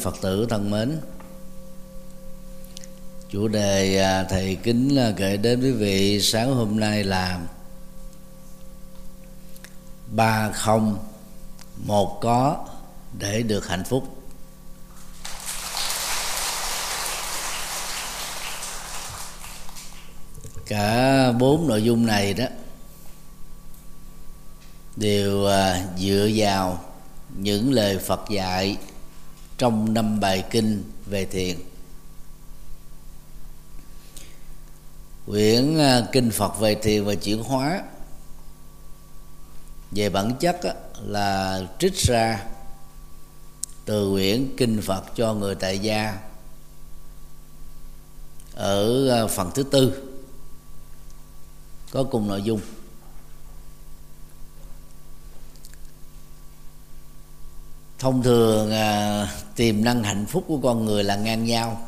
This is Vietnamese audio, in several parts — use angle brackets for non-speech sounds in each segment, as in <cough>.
Phật tử thân mến. Chủ đề à, thầy kính kể gửi đến quý vị sáng hôm nay là ba không một có để được hạnh phúc. Cả bốn nội dung này đó đều à, dựa vào những lời Phật dạy trong năm bài kinh về thiền. Quyển à, kinh Phật về thiền và chuyển hóa về bản chất á, là trích ra từ quyển kinh Phật cho người tại gia ở à, phần thứ tư có cùng nội dung. Thông thường à, tiềm năng hạnh phúc của con người là ngang nhau.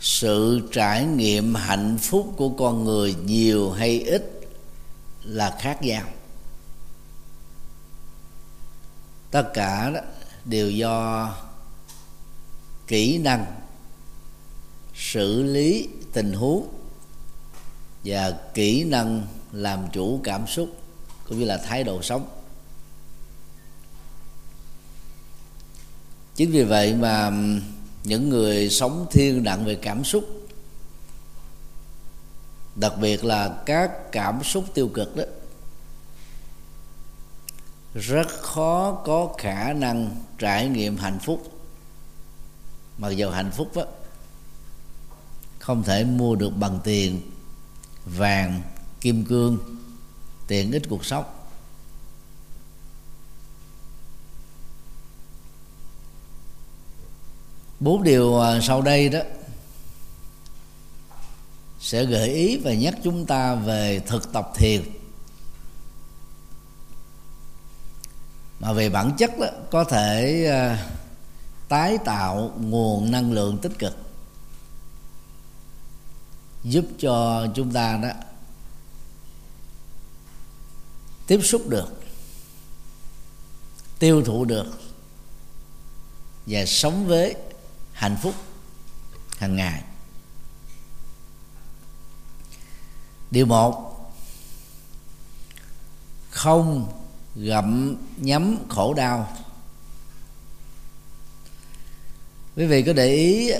Sự trải nghiệm hạnh phúc của con người nhiều hay ít là khác nhau. Tất cả đó đều do kỹ năng xử lý tình huống và kỹ năng làm chủ cảm xúc cũng như là thái độ sống. Chính vì vậy mà những người sống thiên nặng về cảm xúc đặc biệt là các cảm xúc tiêu cực đó rất khó có khả năng trải nghiệm hạnh phúc. Mặc dù hạnh phúc đó, không thể mua được bằng tiền vàng kim cương tiện ích cuộc sống. Bốn điều à, sau đây đó sẽ gợi ý và nhắc chúng ta về thực tập thiền. Mà về bản chất đó, có thể à, tái tạo nguồn năng lượng tích cực, giúp cho chúng ta đó tiếp xúc được, tiêu thụ được và sống với hạnh phúc hàng ngày. Điều một, không gặm nhấm khổ đau. Quý vị có để ý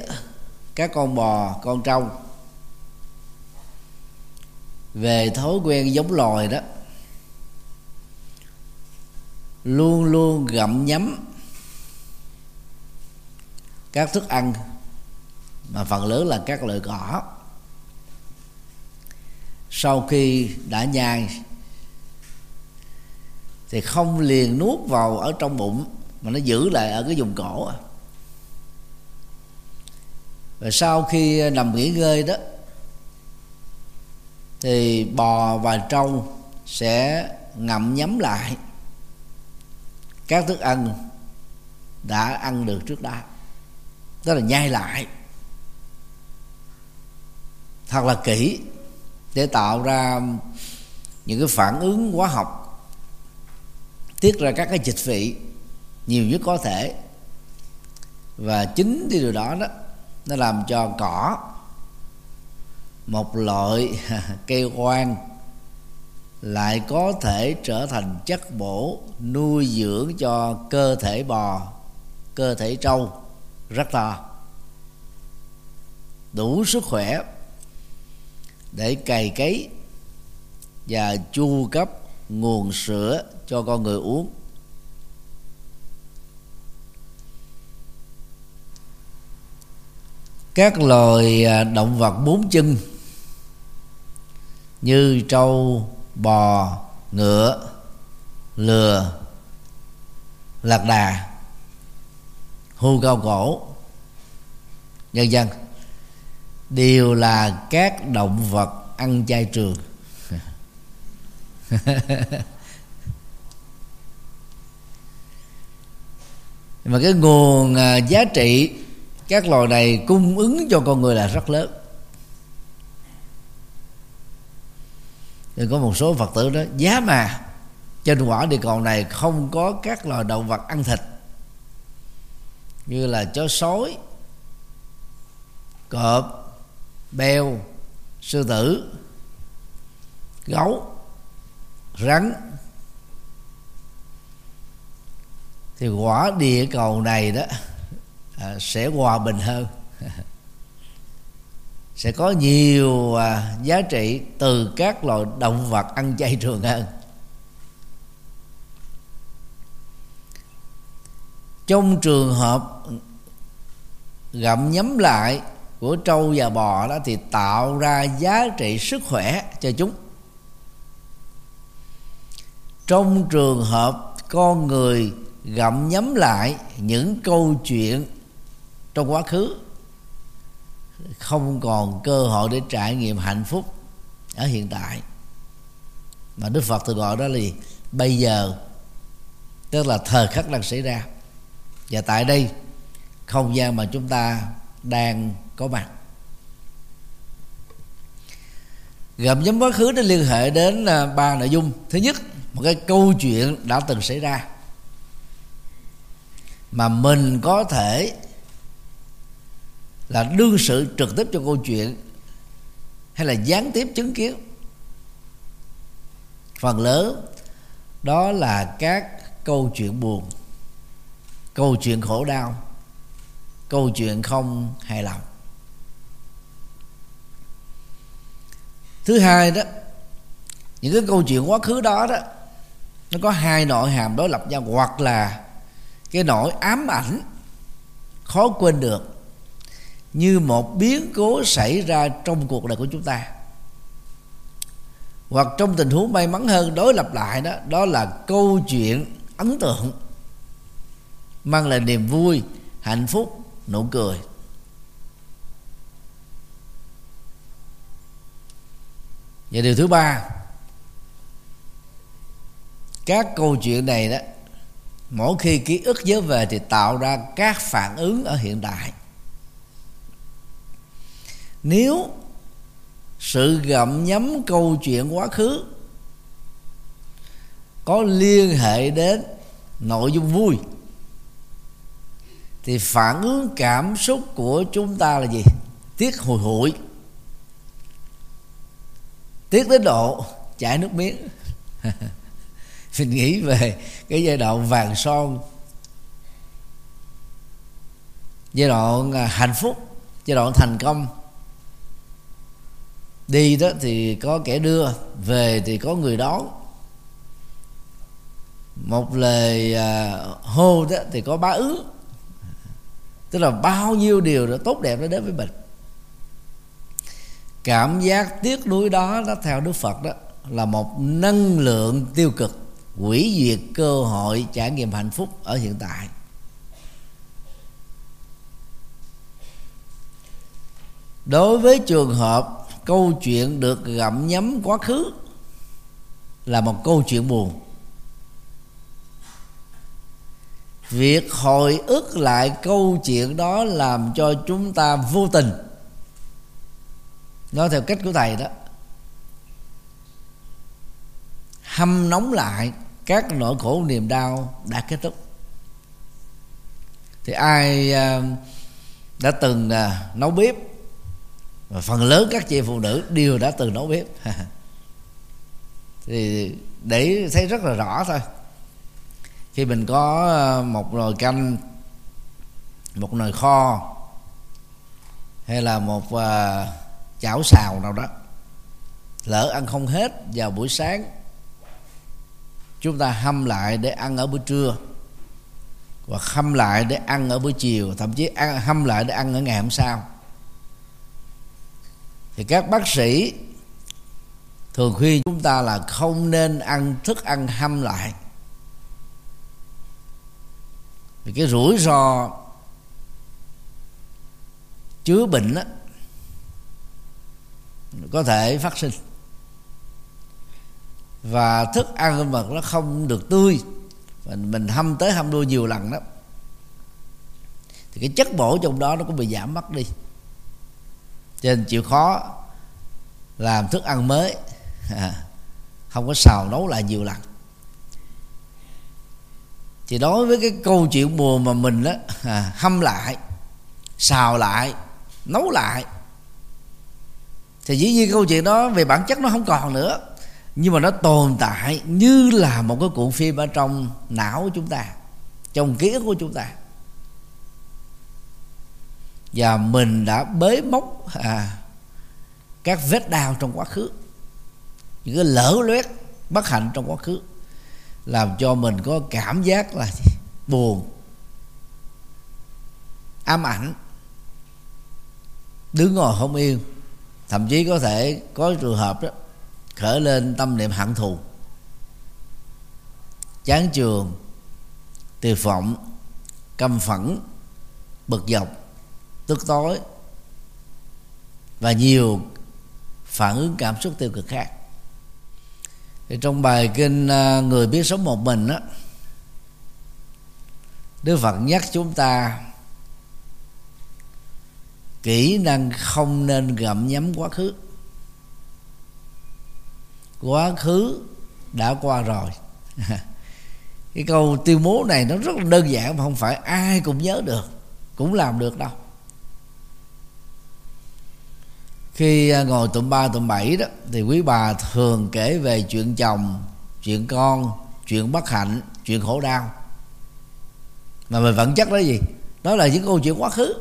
các con bò, con trâu về thói quen giống loài đó, luôn luôn gặm nhấm các thức ăn, mà phần lớn là các loại cỏ. Sau khi đã nhai thì không liền nuốt vào ở trong bụng, mà nó giữ lại ở cái vùng cổ. Và sau khi nằm nghỉ ngơi đó, thì bò và trâu sẽ ngậm nhấm lại. Các thức ăn đã ăn được trước đó đó là nhai lại. Thật là kỹ để tạo ra những cái phản ứng hóa học, tiết ra các cái dịch vị nhiều nhất có thể. Và chính cái điều đó đó, nó làm cho cỏ một loại <laughs> cây quan lại có thể trở thành chất bổ nuôi dưỡng cho cơ thể bò, cơ thể trâu rất to. Đủ sức khỏe để cày cấy và chu cấp nguồn sữa cho con người uống. Các loài à, động vật bốn chân như trâu, bò, ngựa, lừa, lạc đà hưu cao cổ. Nhân dân, đều là các động vật ăn chay trường. <laughs> Mà cái nguồn à, giá trị các loài này cung ứng cho con người là rất lớn. Nên có một số phật tử đó giá mà, trên quả địa cầu này không có các loài động vật ăn thịt như là chó sói cọp beo sư tử gấu rắn. Thì quả địa cầu này đó à, sẽ hòa bình hơn. <laughs> Sẽ có nhiều à, giá trị từ các loài động vật ăn chay trường hơn. Trong trường hợp gặm nhấm lại của trâu và bò đó thì tạo ra giá trị sức khỏe cho chúng. Trong trường hợp con người gặm nhấm lại những câu chuyện trong quá khứ, không còn cơ hội để trải nghiệm hạnh phúc ở hiện tại. Mà đức phật thường gọi đó là gì? bây giờ, tức là thời khắc đang xảy ra và tại đây, không gian mà chúng ta đang có mặt. Gồm nhấm quá khứ nó liên hệ đến à, ba nội dung. Thứ nhất, một cái câu chuyện đã từng xảy ra. Mà mình có thể là đương sự trực tiếp cho câu chuyện hay là gián tiếp chứng kiến. Phần lớn đó là các câu chuyện buồn câu chuyện khổ đau, câu chuyện không hài lòng. Thứ hai đó, những cái câu chuyện quá khứ đó đó, nó có hai nội hàm đối lập nhau, hoặc là cái nỗi ám ảnh khó quên được như một biến cố xảy ra trong cuộc đời của chúng ta. Hoặc trong tình huống may mắn hơn đối lập lại đó đó là câu chuyện ấn tượng mang lại niềm vui, hạnh phúc, nụ cười và điều thứ ba, các câu chuyện này đó, mỗi khi ký ức nhớ về thì tạo ra các phản ứng ở hiện đại. nếu sự gặm nhấm câu chuyện quá khứ có liên hệ đến nội dung vui thì phản ứng cảm xúc của chúng ta là gì? Tiếc hồi hụi. Tiếc đến độ chảy nước miếng. <laughs> Mình nghĩ về cái giai đoạn vàng son. Giai đoạn à, hạnh phúc, giai đoạn thành công. Đi đó thì có kẻ đưa, về thì có người đón. Một lời à, hô đó thì có bá ứ tức là bao nhiêu điều đó tốt đẹp nó đến với mình. Cảm giác tiếc nuối đó nó theo đức phật đó, là một năng lượng tiêu cực, hủy diệt cơ hội trải nghiệm hạnh phúc ở hiện tại. Đối với trường hợp câu chuyện được gặm nhấm quá khứ là một câu chuyện buồn. Việc hồi ức lại câu chuyện đó làm cho chúng ta vô tình. Nói theo cách của thầy đó. Hâm nóng lại, các nỗi khổ niềm đau đã kết thúc. Thì ai à, đã từng à, nấu bếp? Và phần lớn các chị phụ nữ đều đã từng nấu bếp. <laughs> Thì để thấy rất là rõ thôi khi mình có ờ, một nồi canh một nồi kho hay là một uh, chảo xào nào đó lỡ ăn không hết vào buổi sáng chúng ta hâm lại để ăn ở buổi trưa. Và hâm lại để ăn ở buổi chiều thậm chí ăn, hâm lại để ăn ở ngày hôm sau. Thì các bác sĩ thường khuyên chúng ta là không nên ăn thức ăn hâm lại vì cái rủi ro chứa bệnh đó, có thể phát sinh. Và thức ăn mà nó không được tươi mình mình hâm tới hâm đuôi nhiều lần đó thì cái chất bổ trong đó nó cũng bị giảm mất đi. Cho nên chịu khó làm thức ăn mới <laughs> không có xào nấu lại nhiều lần thì đối với cái câu chuyện buồn mà mình đó à, hâm lại xào lại nấu lại thì dĩ nhiên câu chuyện đó về bản chất nó không còn nữa. Nhưng mà nó tồn tại như là một cái cuộn phim ở trong não của chúng ta trong ký ức của chúng ta. Và mình đã bế móc à, các vết đau trong quá khứ những cái lỡ loét bất hạnh trong quá khứ làm cho mình có cảm giác là buồn, ám ảnh, đứng ngồi không yên. Thậm chí có thể có trường hợp đó, khởi lên tâm niệm hận thù. Chán trường, tuyệt vọng, căm phẫn, bực dọc, tức tối. Và nhiều phản ứng cảm xúc tiêu cực khác thì trong bài kinh à, người biết sống một mình đó Đức Phật nhắc chúng ta kỹ năng không nên gặm nhấm quá khứ. Quá khứ đã qua rồi. <laughs> Cái câu tuyên bố này nó rất là đơn giản mà không phải ai cũng nhớ được, cũng làm được đâu. Khi à, ngồi tụm ba tụm bảy đó, thì quý bà thường kể về chuyện chồng, chuyện con, chuyện bất hạnh, chuyện khổ đau. Mà về vật chất đó gì? Đó là những câu chuyện quá khứ.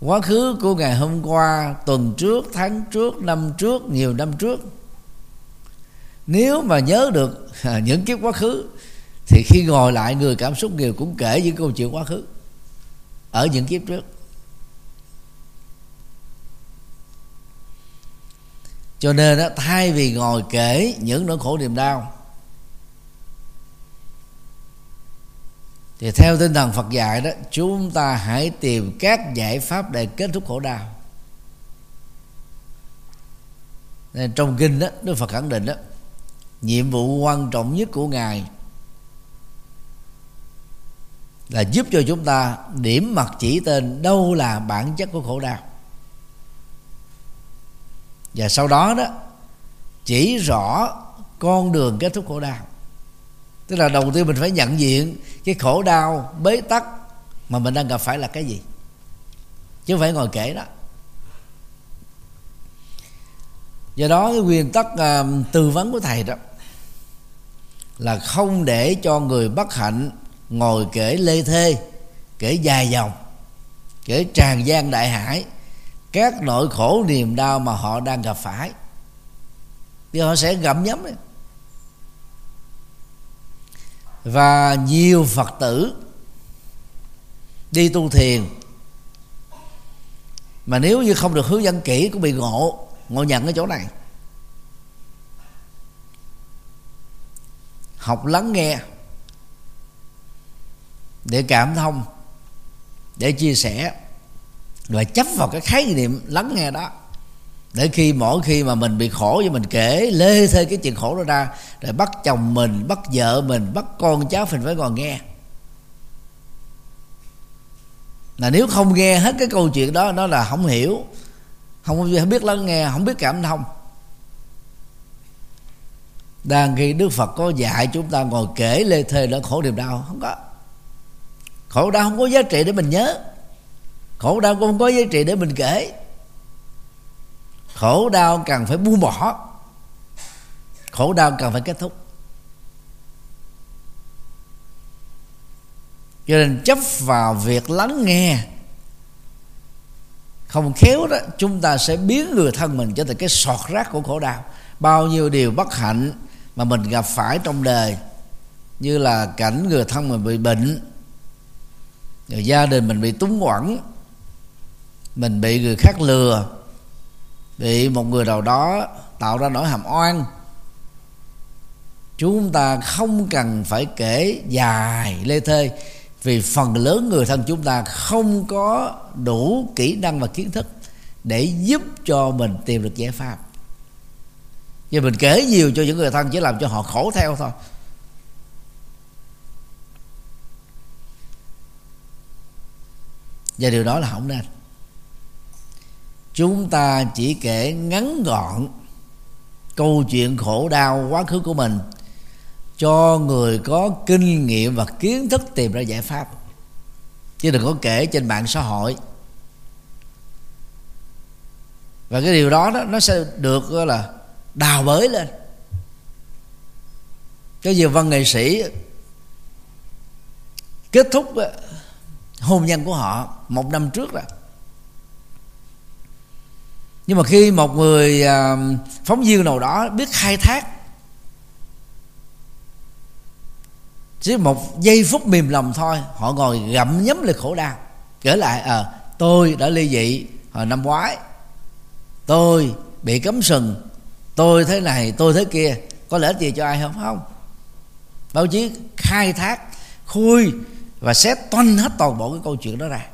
Quá khứ của ngày hôm qua, tuần trước, tháng trước, năm trước, nhiều năm trước. Nếu mà nhớ được à, những kiếp quá khứ, thì khi ngồi lại, người cảm xúc nhiều cũng kể những câu chuyện quá khứ. Ở những kiếp trước. Cho nên đó, thay vì ngồi kể những nỗi khổ niềm đau thì theo tinh thần Phật dạy đó chúng ta hãy tìm các giải pháp để kết thúc khổ đau. Nên trong kinh đó Đức Phật khẳng định đó nhiệm vụ quan trọng nhất của ngài là giúp cho chúng ta điểm mặt chỉ tên đâu là bản chất của khổ đau và sau đó đó chỉ rõ con đường kết thúc khổ đau. Tức là đầu tiên mình phải nhận diện cái khổ đau bế tắc mà mình đang gặp phải là cái gì. Chứ không phải ngồi kể đó. Do đó cái nguyên tắc uh, tư vấn của thầy đó là không để cho người bất hạnh ngồi kể lê thê kể dài dòng kể tràn gian đại hải các nỗi khổ niềm đau mà họ đang gặp phải, thì họ sẽ gặm nhấm đấy và nhiều phật tử đi tu thiền, mà nếu như không được hướng dẫn kỹ cũng bị ngộ ngộ nhận cái chỗ này. Học lắng nghe để cảm thông, để chia sẻ và chấp vào cái khái niệm lắng nghe đó. Để khi, mỗi khi mà mình bị khổ với mình kể, lê thê cái chuyện khổ đó ra, rồi bắt chồng mình, bắt vợ mình, bắt con cháu mình phải còn nghe. Là nếu không nghe hết cái câu chuyện đó, nó là không hiểu, không biết lắng nghe, không biết cảm thông. Đang khi đức phật có dạy chúng ta ngồi kể lê thê là khổ niềm đau, không có. Khổ đau không có giá trị để mình nhớ khổ đau không có giá trị để mình kể. Khổ đau cần phải buông bỏ. Khổ đau cần phải kết thúc. Cho nên chấp vào việc lắng nghe. Không khéo đó, chúng ta sẽ biến người thân mình trở thành cái sọt rác của khổ đau. Bao nhiêu điều bất hạnh mà mình gặp phải trong đời. Như là cảnh người thân mình bị bệnh, rồi gia đình mình bị túng quẫn mình bị người khác lừa. Bị một người nào đó tạo ra nỗi hàm oan. Chúng ta không cần phải kể dài lê thê, vì phần lớn người thân chúng ta không có đủ kỹ năng và kiến thức để giúp cho mình tìm được giải pháp. Vì mình kể nhiều cho những người thân chỉ làm cho họ khổ theo thôi. Và điều đó là không nên chúng ta chỉ kể ngắn gọn câu chuyện khổ đau quá khứ của mình cho người có kinh nghiệm và kiến thức tìm ra giải pháp. Chứ đừng có kể trên mạng xã hội. Và cái điều đó, đó nó sẽ được là đào bới lên. Cái nhiều văn nghệ sĩ kết thúc ờ, hôn nhân của họ một năm trước rồi nhưng mà khi một người à, phóng viên nào đó biết khai thác chỉ một giây phút mềm lòng thôi họ ngồi gặm nhấm lại khổ đau. Kể lại à, tôi đã ly dị hồi năm ngoái. Tôi bị cấm sừng. Tôi thế này tôi thế kia. Có lẽ gì cho ai không? Không. Báo chí khai thác khui và xét toanh hết toàn bộ cái câu chuyện đó ra.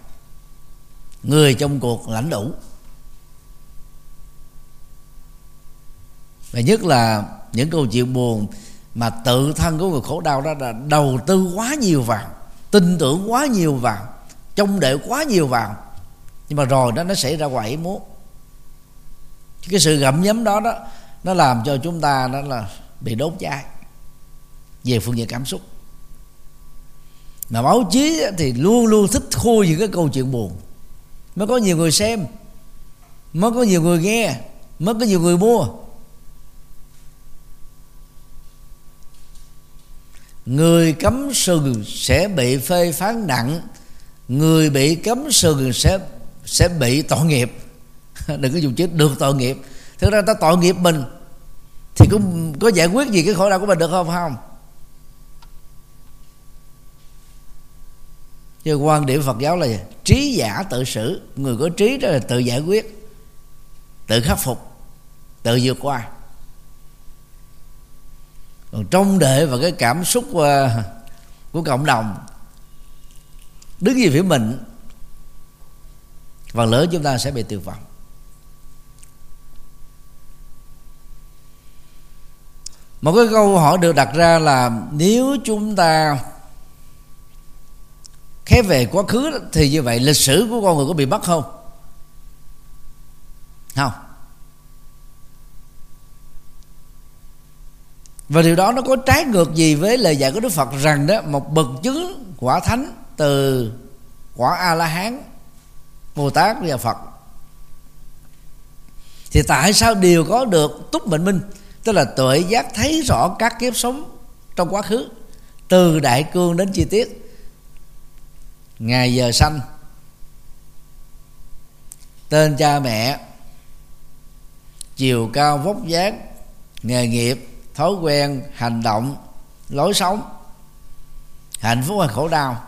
Người trong cuộc lãnh đủ. Và nhất là những câu chuyện buồn mà tự thân của người khổ đau đó là đầu tư quá nhiều vào, tin tưởng quá nhiều vào, trông đợi quá nhiều vào. Nhưng mà rồi đó, nó xảy ra ngoài ý muốn. Cái sự gặm nhấm đó đó, nó làm cho chúng ta đó là bị đốt cháy về phương diện cảm xúc. Mà báo chí thì luôn luôn thích khui những cái câu chuyện buồn. Mới có nhiều người xem, mới có nhiều người nghe, mới có nhiều người mua. Người cấm sừng sẽ bị phê phán nặng. Người bị cấm sừng sẽ sẽ bị tội nghiệp. <laughs> Đừng có dùng chữ được tội nghiệp. Thực ra ta tội nghiệp mình thì cũng có giải quyết gì cái khổ đau của mình được không? Không? Chứ quan điểm phật giáo là trí giả tự xử. Người có trí đó là tự giải quyết, tự khắc phục, tự vượt qua còn trông đợi vào cái cảm xúc ờ, của cộng đồng, đứng về phía mình và lớn chúng ta sẽ bị tuyệt vọng. Một cái câu hỏi được đặt ra là nếu chúng ta khép về quá khứ, thì như vậy lịch sử của con người có bị mất không? Không. Và điều đó nó có trái ngược gì với lời dạy của đức phật rằng đó, một bậc chứng quả thánh từ quả a la hán bồ tát và phật. Thì tại sao đều có được túc mệnh minh? Tức là tuệ giác thấy rõ các kiếp sống trong quá khứ, từ đại cương đến chi tiết. Ngày giờ sanh, tên cha mẹ, chiều cao vóc dáng, nghề nghiệp thói quen, hành động, lối sống, hạnh phúc hay khổ đau.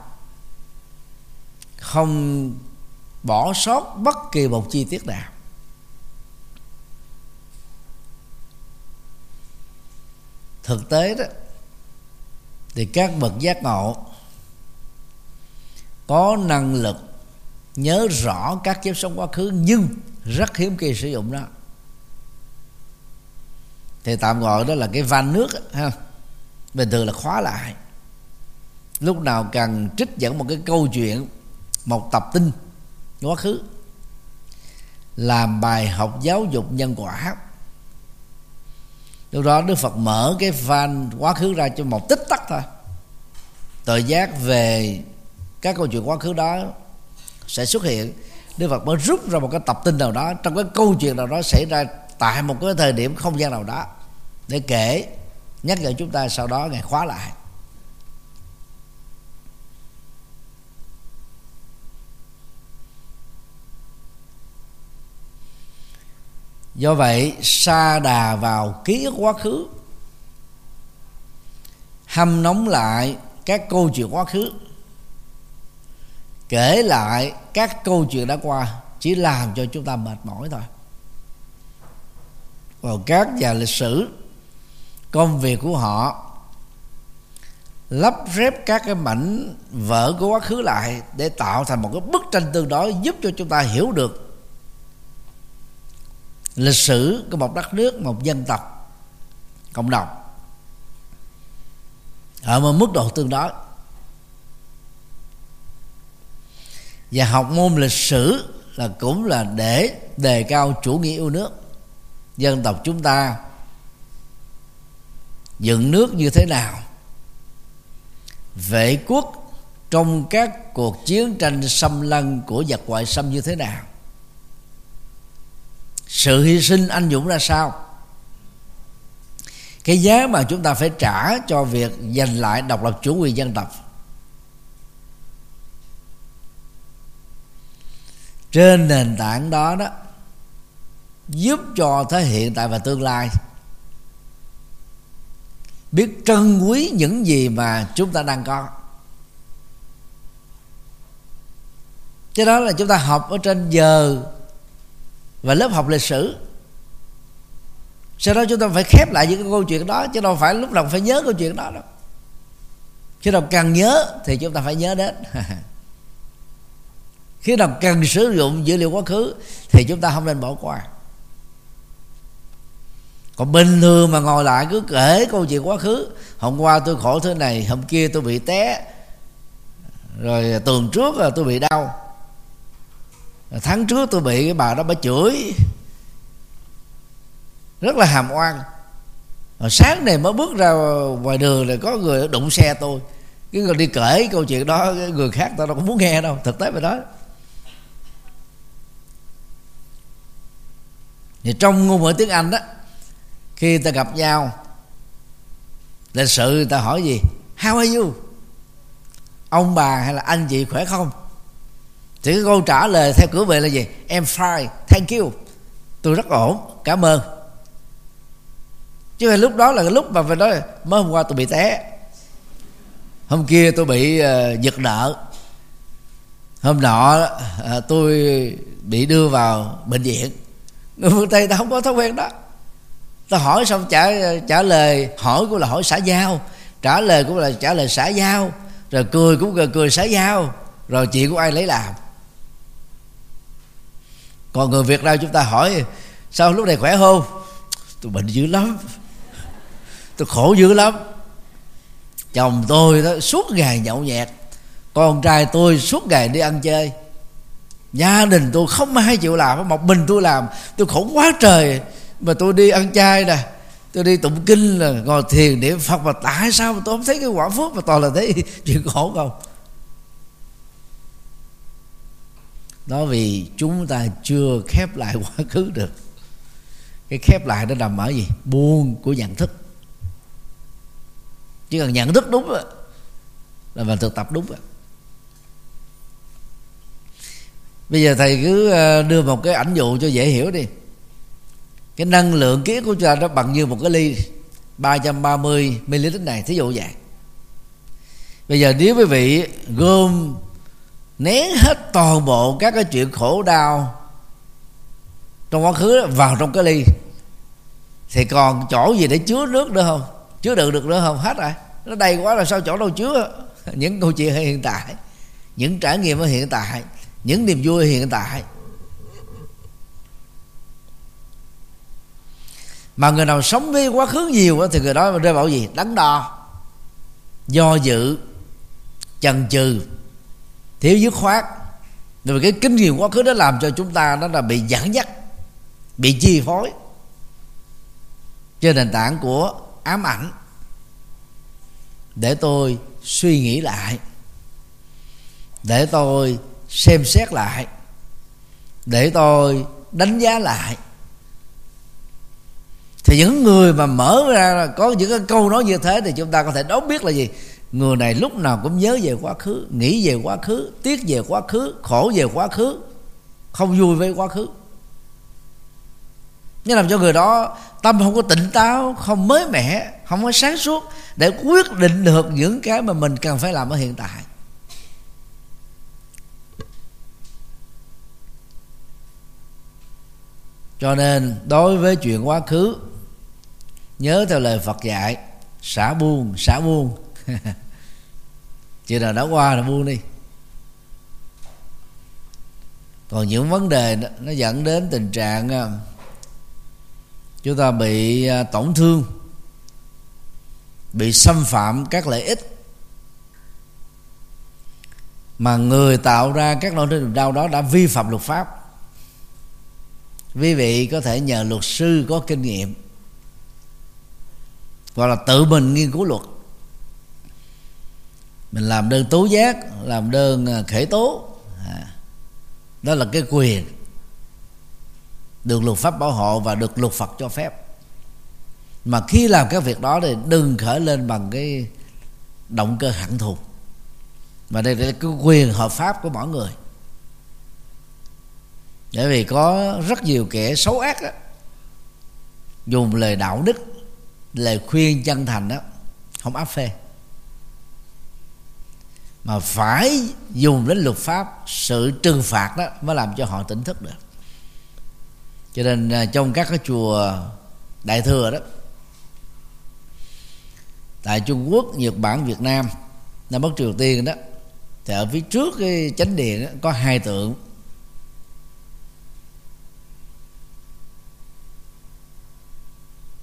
Không bỏ sót bất kỳ một chi tiết nào. Thực tế đó, thì các bậc giác ngộ có năng lực nhớ rõ các kiếp sống quá khứ, nhưng rất hiếm khi sử dụng đó thì tạm gọi đó là cái van nước ha. Bình thường là khóa lại. Lúc nào cần trích dẫn một cái câu chuyện, một tập tin, quá khứ, làm bài học giáo dục nhân quả. Lúc đó đức phật mở cái van quá khứ ra cho một tích tắc thôi. Tự giác về các câu chuyện quá khứ đó sẽ xuất hiện. Đức Phật mới rút ra một cái tập tin nào đó, trong cái câu chuyện nào đó xảy ra tại một cái thời điểm không gian nào đó để kể, nhắc nhở chúng ta sau đó ngày khóa lại. Do vậy, sa đà vào ký ức quá khứ, hâm nóng lại các câu chuyện quá khứ, kể lại các câu chuyện đã qua, chỉ làm cho chúng ta mệt mỏi thôi vào các nhà lịch sử, công việc của họ, lắp rép các cái mảnh vỡ của quá khứ lại để tạo thành một cái bức tranh tương đối giúp cho chúng ta hiểu được lịch sử của một đất nước, một dân tộc, cộng đồng. Ở một mức độ tương đối. Và học môn lịch sử là cũng là để đề cao chủ nghĩa yêu nước dân tộc chúng ta dựng nước như thế nào, vệ quốc trong các cuộc chiến tranh xâm lăng của giặc ngoại xâm như thế nào, sự hy sinh anh dũng ra sao, cái giá mà chúng ta phải trả cho việc giành lại độc lập chủ quyền dân tộc. Trên nền tảng đó đó giúp cho thế hiện tại và tương lai. Biết trân quý những gì mà chúng ta đang có. Cái đó là chúng ta học ở trên giờ và lớp học lịch sử. Sau đó chúng ta phải khép lại những cái câu chuyện đó, chứ đâu phải lúc nào phải nhớ câu chuyện đó đâu. Khi nào cần nhớ thì chúng ta phải nhớ đến. <laughs> Khi nào cần sử dụng dữ liệu quá khứ thì chúng ta không nên bỏ qua còn bình thường mà ngồi lại cứ kể câu chuyện quá khứ. Hôm qua tôi khổ thế này, hôm kia tôi bị té. Rồi tuần trước là tôi bị đau. Tháng trước tôi bị, cái bà đó bà chửi. Rất là hàm oan. Rồi sáng này mới bước ra ngoài đường là có người đụng xe tôi. Cái người đi kể câu chuyện đó người khác tao đâu có muốn nghe đâu, thực tế vậy đó thì trong ngôn ngữ tiếng anh đó khi ta gặp nhau lịch sự ta hỏi gì? How are you? Ông bà hay là anh chị khỏe không? Thì cái câu trả lời theo cửa về là gì? Em fine thank you. Tôi rất ổn cảm ơn. Chứ lúc đó là cái lúc mà phải nói mới hôm qua tôi bị té. Hôm kia tôi bị uh, giật nợ. Hôm nọ uh, tôi bị đưa vào bệnh viện. Người phương tây ta không có thói quen đó ta hỏi xong trả trả lời, hỏi cũng là hỏi xã giao. Trả lời cũng là trả lời xã giao. Rồi cười cũng cười cười xã giao. Rồi chuyện của ai lấy làm? Còn người việt nam chúng ta hỏi, sao lúc này khỏe không? Tôi bệnh dữ lắm. Tôi khổ dữ lắm. Chồng tôi đó, suốt ngày nhậu nhẹt. Con trai tôi suốt ngày đi ăn chơi. Gia đình tôi không ai chịu làm, một mình tôi làm. Tôi khổ quá trời mà tôi đi ăn chay nè, tôi đi tụng kinh là ngồi thiền niệm phật mà tại sao mà tôi không thấy cái quả phước mà toàn là thấy <laughs> chuyện khổ không? Đó vì chúng ta chưa khép lại <laughs> quá khứ được. Cái khép lại nó nằm ở gì? Buông của nhận thức. Chỉ cần nhận thức đúng là mình thực tập đúng rồi bây giờ thầy cứ ờ, đưa một cái ảnh dụ cho dễ hiểu đi cái năng lượng ký của chúng ta nó bằng như một cái ly 330 ml này, thí dụ vậy. Bây giờ nếu quý vị gom nén hết toàn bộ các cái chuyện khổ đau trong quá khứ vào trong cái ly, thì còn chỗ gì để chứa nước nữa không? Chứa đựng được nữa không? Hết rồi. Nó đầy quá là sao chỗ đâu chứa? <laughs> Những câu chuyện hiện tại, những trải nghiệm ở hiện tại, những niềm vui hiện tại. Mà người nào sống với quá khứ nhiều thì người đó rơi vào gì? Đắn đo, do dự, chần chừ, thiếu dứt khoát. Vì cái kinh nghiệm quá khứ đó làm cho chúng ta nó là bị dẫn dắt, bị chi phối trên nền tảng của ám ảnh. Để tôi suy nghĩ lại, để tôi xem xét lại, để tôi đánh giá lại thì những người mà mở ra có những cái câu nói như thế thì chúng ta có thể đoán biết là gì? Người này lúc nào cũng nhớ về quá khứ, nghĩ về quá khứ, tiếc về quá khứ, khổ về quá khứ, không vui với quá khứ. Nhưng làm cho người đó tâm không có tỉnh táo, không mới mẻ, không có sáng suốt để quyết định được những cái mà mình cần phải làm ở hiện tại. Cho nên đối với chuyện quá khứ nhớ theo lời phật dạy xả buông xả buông. <laughs> Chuyện nào đã qua là buông đi. Còn những vấn đề đó, nó dẫn đến tình trạng à, chúng ta bị à, tổn thương bị xâm phạm các lợi ích mà người tạo ra các nỗi niềm đau đó đã vi phạm luật pháp. Quý vị có thể nhờ luật sư có kinh nghiệm hoặc là tự mình nghiên cứu luật. Mình làm đơn tố giác làm đơn à, khởi tố. À, đó là cái quyền được luật pháp bảo hộ và được luật Phật cho phép. Mà khi làm các việc đó thì đừng khởi lên bằng cái động cơ hận thù. Mà đây là cái quyền hợp pháp của mỗi người. Bởi vì có rất nhiều kẻ xấu ác đó, dùng lời đạo đức lời khuyên chân thành đó không áp phê. Mà phải dùng đến luật pháp sự trừng phạt đó mới làm cho họ tỉnh thức được. Cho nên à, trong các cái chùa đại thừa đó tại Trung Quốc, Nhật Bản, Việt Nam, Nam Bắc Triều Tiên đó thì ở phía trước cái chánh điện đó, có hai tượng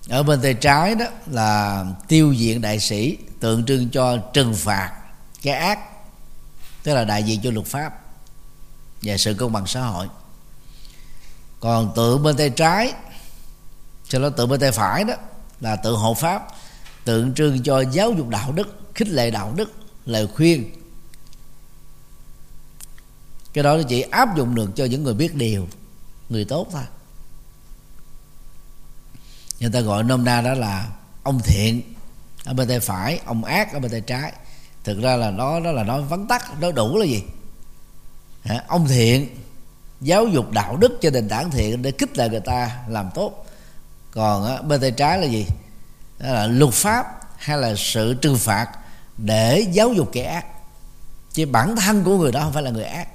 ở bên tay trái đó là tiêu diện đại sĩ tượng trưng cho trừng phạt cái ác, tức là đại diện cho luật pháp và sự công bằng xã hội. Còn tượng bên tay trái, cho nó tượng bên tay phải đó, là tượng hộ pháp tượng trưng cho giáo dục đạo đức, khích lệ đạo đức, lời khuyên. Cái đó nó chỉ áp dụng được cho những người biết điều, người tốt thôi người ta gọi nôm na đó là ông thiện ở bên tay phải ông ác ở bên tay trái. Thực ra là nó đó là nói vắn tắt nó đủ là gì? Hả? ông thiện giáo dục đạo đức cho nền tảng thiện để kích lệ người ta làm tốt. Còn á, bên tay trái là gì? Đó là luật pháp hay là sự trừng phạt để giáo dục kẻ ác. Chứ bản thân của người đó không phải là người ác.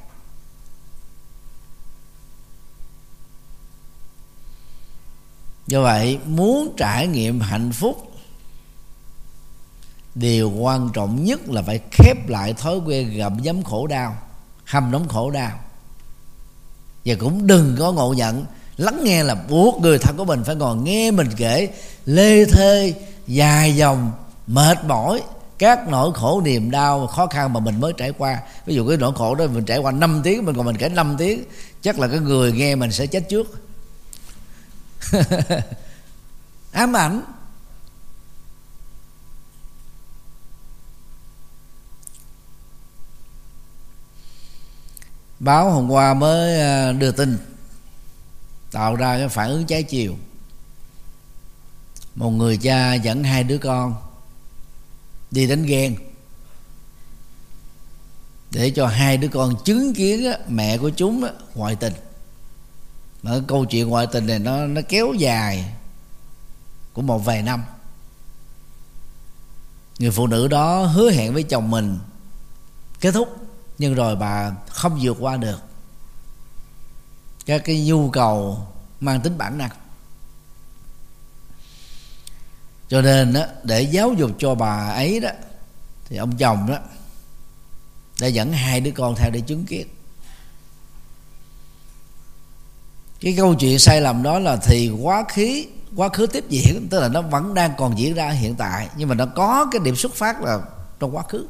Do vậy, muốn trải nghiệm hạnh phúc, điều quan trọng nhất là phải khép lại thói quen gặm nhấm khổ đau hầm nóng khổ đau. Và cũng đừng có ngộ nhận, lắng nghe là buộc người thân của mình phải ngồi nghe mình kể, lê thê, dài dòng, mệt mỏi, các nỗi khổ, niềm đau, khó khăn mà mình mới trải qua. Ví dụ cái nỗi khổ đó mình trải qua 5 tiếng, mình còn mình kể 5 tiếng, chắc là cái người nghe mình sẽ chết trước. <laughs> ám ảnh. Báo hôm qua mới ờ, đưa tin, tạo ra cái phản ứng trái chiều. Một người cha dẫn hai đứa con đi đánh ghen để cho hai đứa con chứng kiến mẹ của chúng ngoại tình mà cái câu chuyện ngoại tình này nó nó kéo dài của một vài năm. Người phụ nữ đó hứa hẹn với chồng mình kết thúc nhưng rồi bà không vượt qua được. Các cái nhu cầu mang tính bản năng. Cho nên đó, để giáo dục cho bà ấy đó thì ông chồng đó đã dẫn hai đứa con theo để chứng kiến. Cái câu chuyện sai lầm đó là thì quá khứ quá khứ tiếp diễn, tức là nó vẫn đang còn diễn ra hiện tại, nhưng mà nó có cái điểm xuất phát là trong quá khứ.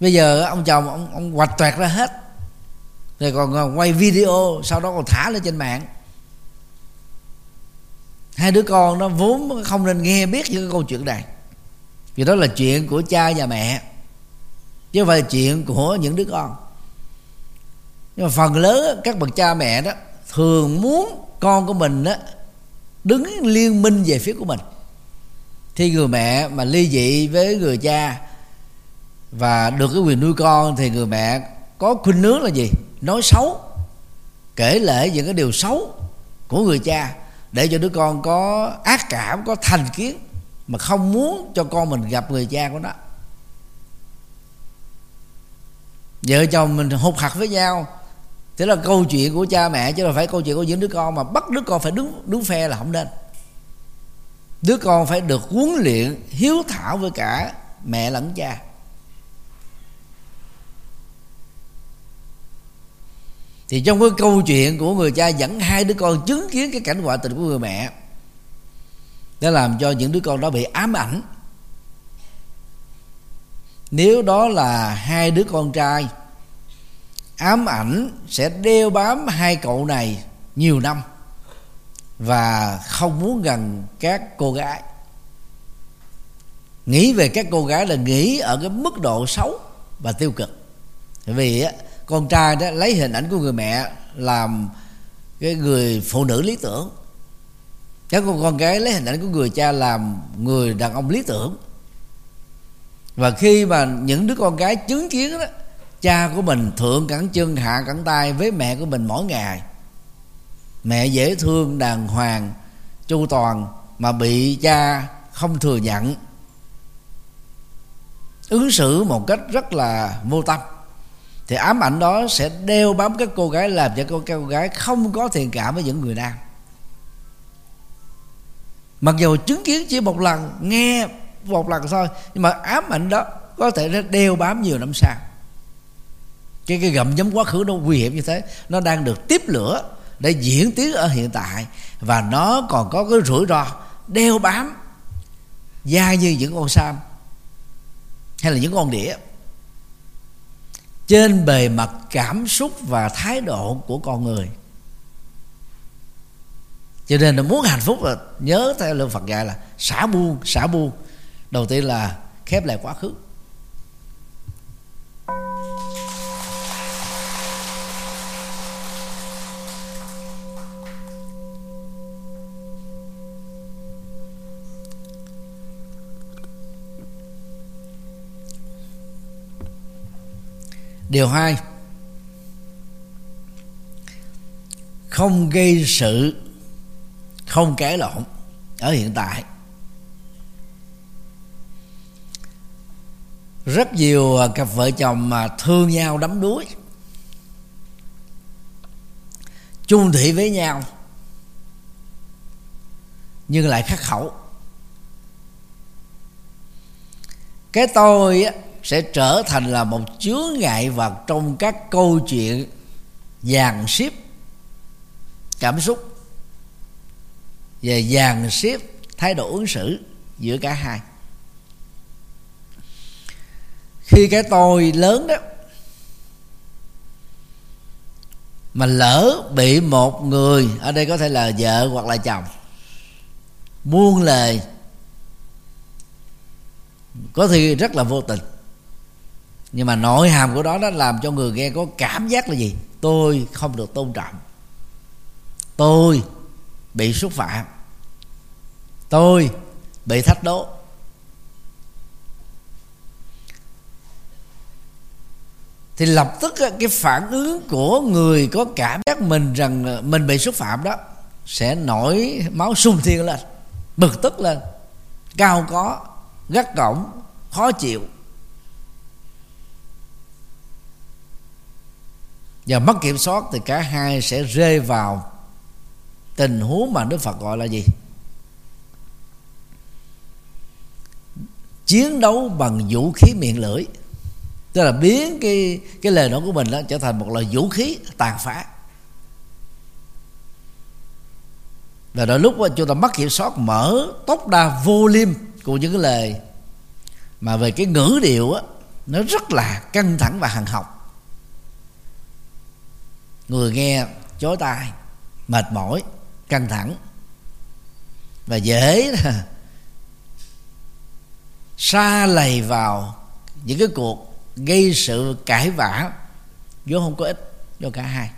Bây giờ ông chồng, ông ông hoạch toẹt ra hết, rồi còn quay video, sau đó còn thả lên trên mạng. Hai đứa con nó vốn không nên nghe biết những cái câu chuyện này, vì đó là chuyện của cha và mẹ, chứ không phải là chuyện của những đứa con nhưng mà phần lớn các bậc cha mẹ đó thường muốn con của mình đó đứng liên minh về phía của mình. Thì người mẹ mà ly dị với người cha và được cái quyền nuôi con thì người mẹ có khuynh hướng là gì? Nói xấu, kể lể những cái điều xấu của người cha để cho đứa con có ác cảm, có thành kiến mà không muốn cho con mình gặp người cha của nó. Vợ chồng mình hụt hạt với nhau thế là câu chuyện của cha mẹ, chứ là phải câu chuyện của những đứa con mà bắt đứa con phải đứng đứng phe là không nên. Đứa con phải được huấn luyện hiếu thảo với cả mẹ lẫn cha. Thì trong cái câu chuyện của người cha dẫn hai đứa con chứng kiến cái cảnh ngoại tình của người mẹ, đã làm cho những đứa con đó bị ám ảnh. Nếu đó là hai đứa con trai ám ảnh sẽ đeo bám hai cậu này nhiều năm và không muốn gần các cô gái. Nghĩ về các cô gái là nghĩ ở cái mức độ xấu và tiêu cực. Vì con trai đó lấy hình ảnh của người mẹ làm cái người phụ nữ lý tưởng. Các con con gái lấy hình ảnh của người cha làm người đàn ông lý tưởng. Và khi mà những đứa con gái chứng kiến đó cha của mình thượng cẳng chân, hạ cẳng tay với mẹ của mình mỗi ngày. Mẹ dễ thương đàng hoàng, chu toàn mà bị cha không thừa nhận. Ứng xử một cách rất là vô tâm. Thì ám ảnh đó sẽ đeo bám các cô gái, làm cho các cô gái không có thiện cảm với những người nam. Mặc dù chứng kiến chỉ một lần, nghe một lần thôi, nhưng mà ám ảnh đó có thể nó đeo bám nhiều năm sau cái cái gầm giống quá khứ nó nguy hiểm như thế. Nó đang được tiếp lửa để diễn tiến ở hiện tại. Và nó còn có cái rủi ro đeo bám da như những con sam hay là những con đĩa. Trên bề mặt cảm xúc và thái độ của con người. Cho nên là muốn hạnh phúc là nhớ theo lời Phật dạy là xả buông xả buông. Đầu tiên là khép lại quá khứ. Điều hai không gây sự không cãi lộn ở hiện tại. Rất nhiều à, cặp vợ chồng mà thương nhau đắm đuối chung thủy với nhau nhưng lại khắc khẩu. Cái tôi á, sẽ trở thành là một chướng ngại vật trong các câu chuyện dàn xếp cảm xúc và dàn xếp thái độ ứng xử giữa cả hai. Khi cái tôi lớn đó mà lỡ bị một người, ở đây có thể là vợ hoặc là chồng buông lời, có khi rất là vô tình nhưng mà nội hàm của đó nó làm cho người nghe có cảm giác là gì? Tôi không được tôn trọng. Tôi bị xúc phạm. Tôi bị thách đố. Thì lập tức cái phản ứng của người có cảm giác mình rằng mình bị xúc phạm đó sẽ nổi máu sung thiên lên, bực tức lên, cao có, gắt gỏng, khó chịu. Và mất kiểm soát thì cả hai sẽ rơi vào tình huống mà Đức Phật gọi là gì? Chiến đấu bằng vũ khí miệng lưỡi. Tức là biến cái cái lời nói của mình đó trở thành một loại vũ khí tàn phá. Và đôi lúc chúng ta mất kiểm soát, mở tốc đa vô liêm của những cái lời mà về cái ngữ điệu á, nó rất là căng thẳng và hằng học người nghe chối tai mệt mỏi căng thẳng và dễ <laughs> xa lầy vào những cái cuộc gây sự cãi vã vốn không có ích cho cả hai.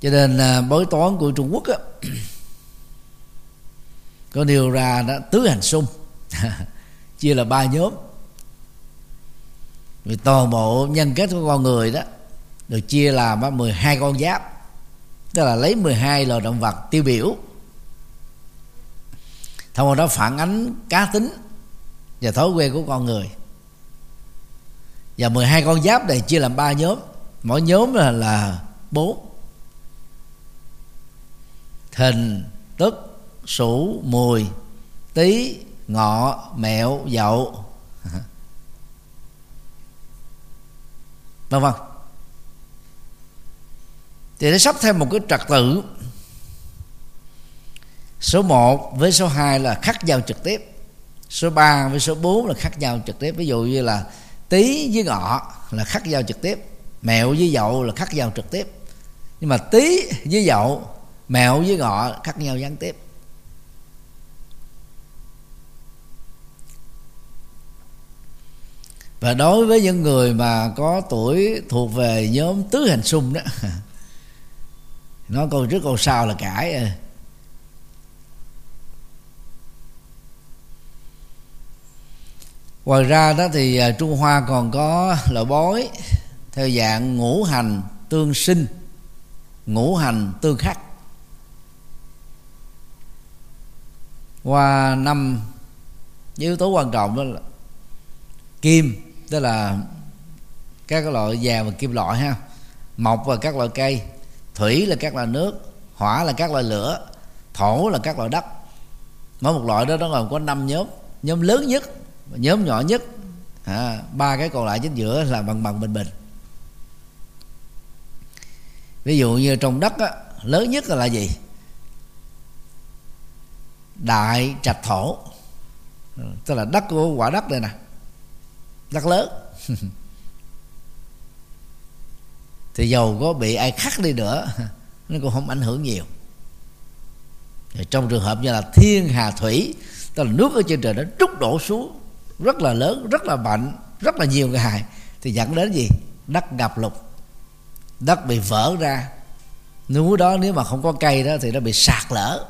Cho nên à, bói toán của Trung Quốc á, <clears throat> có điều ra đó tứ hành xung <laughs> chia là ba nhóm vì toàn bộ nhân kết của con người đó được chia làm 12 con giáp. Tức là lấy 12 loài động vật tiêu biểu. Thông qua đó phản ánh cá tính và thói quen của con người. Và 12 con giáp này chia làm ba nhóm. Mỗi nhóm là là bốn. Thìn, tức sủ mùi, tý, ngọ, mẹo, dậu. Vân vân thì nó sắp thêm một cái trật tự, số 1 với số 2 là khắc nhau trực tiếp, số 3 với số 4 là khắc nhau trực tiếp. Ví dụ như là tí với ngọ là khắc nhau trực tiếp, mẹo với dậu là khắc nhau trực tiếp. Nhưng mà tí với dậu, mẹo với ngọ khắc nhau gián tiếp. Và đối với những người mà có tuổi thuộc về nhóm tứ hành xung đó, <laughs> nó câu trước câu sau là cãi à. ngoài ra đó thì à, trung hoa còn có loại bói, theo dạng ngũ hành tương sinh, ngũ hành tương khắc qua năm, yếu tố quan trọng đó là kim tức là các loại vàng và kim loại ha. Mộc và các loại cây thủy là các loại nước hỏa là các loại lửa thổ là các loại đất. Mỗi một loại đó nó gồm có năm nhóm. Nhóm lớn nhất nhóm nhỏ nhất. À, ba cái còn lại chính giữa là bằng bằng bình bình. Ví dụ như trong đất á, lớn nhất là, là gì? Đại trạch thổ. Tức là đất của quả đất đây nè rất lớn. Thì dầu có bị ai khắc đi nữa, nó cũng không ảnh hưởng nhiều. Trong trường hợp như là thiên hà thủy, tức là nước ở trên trời nó trút đổ xuống, rất là lớn, rất là mạnh, rất là nhiều ngày thì dẫn đến gì? Đất ngập lụt. Đất bị vỡ ra. Núi đó nếu mà không có cây đó thì nó bị sạt lở.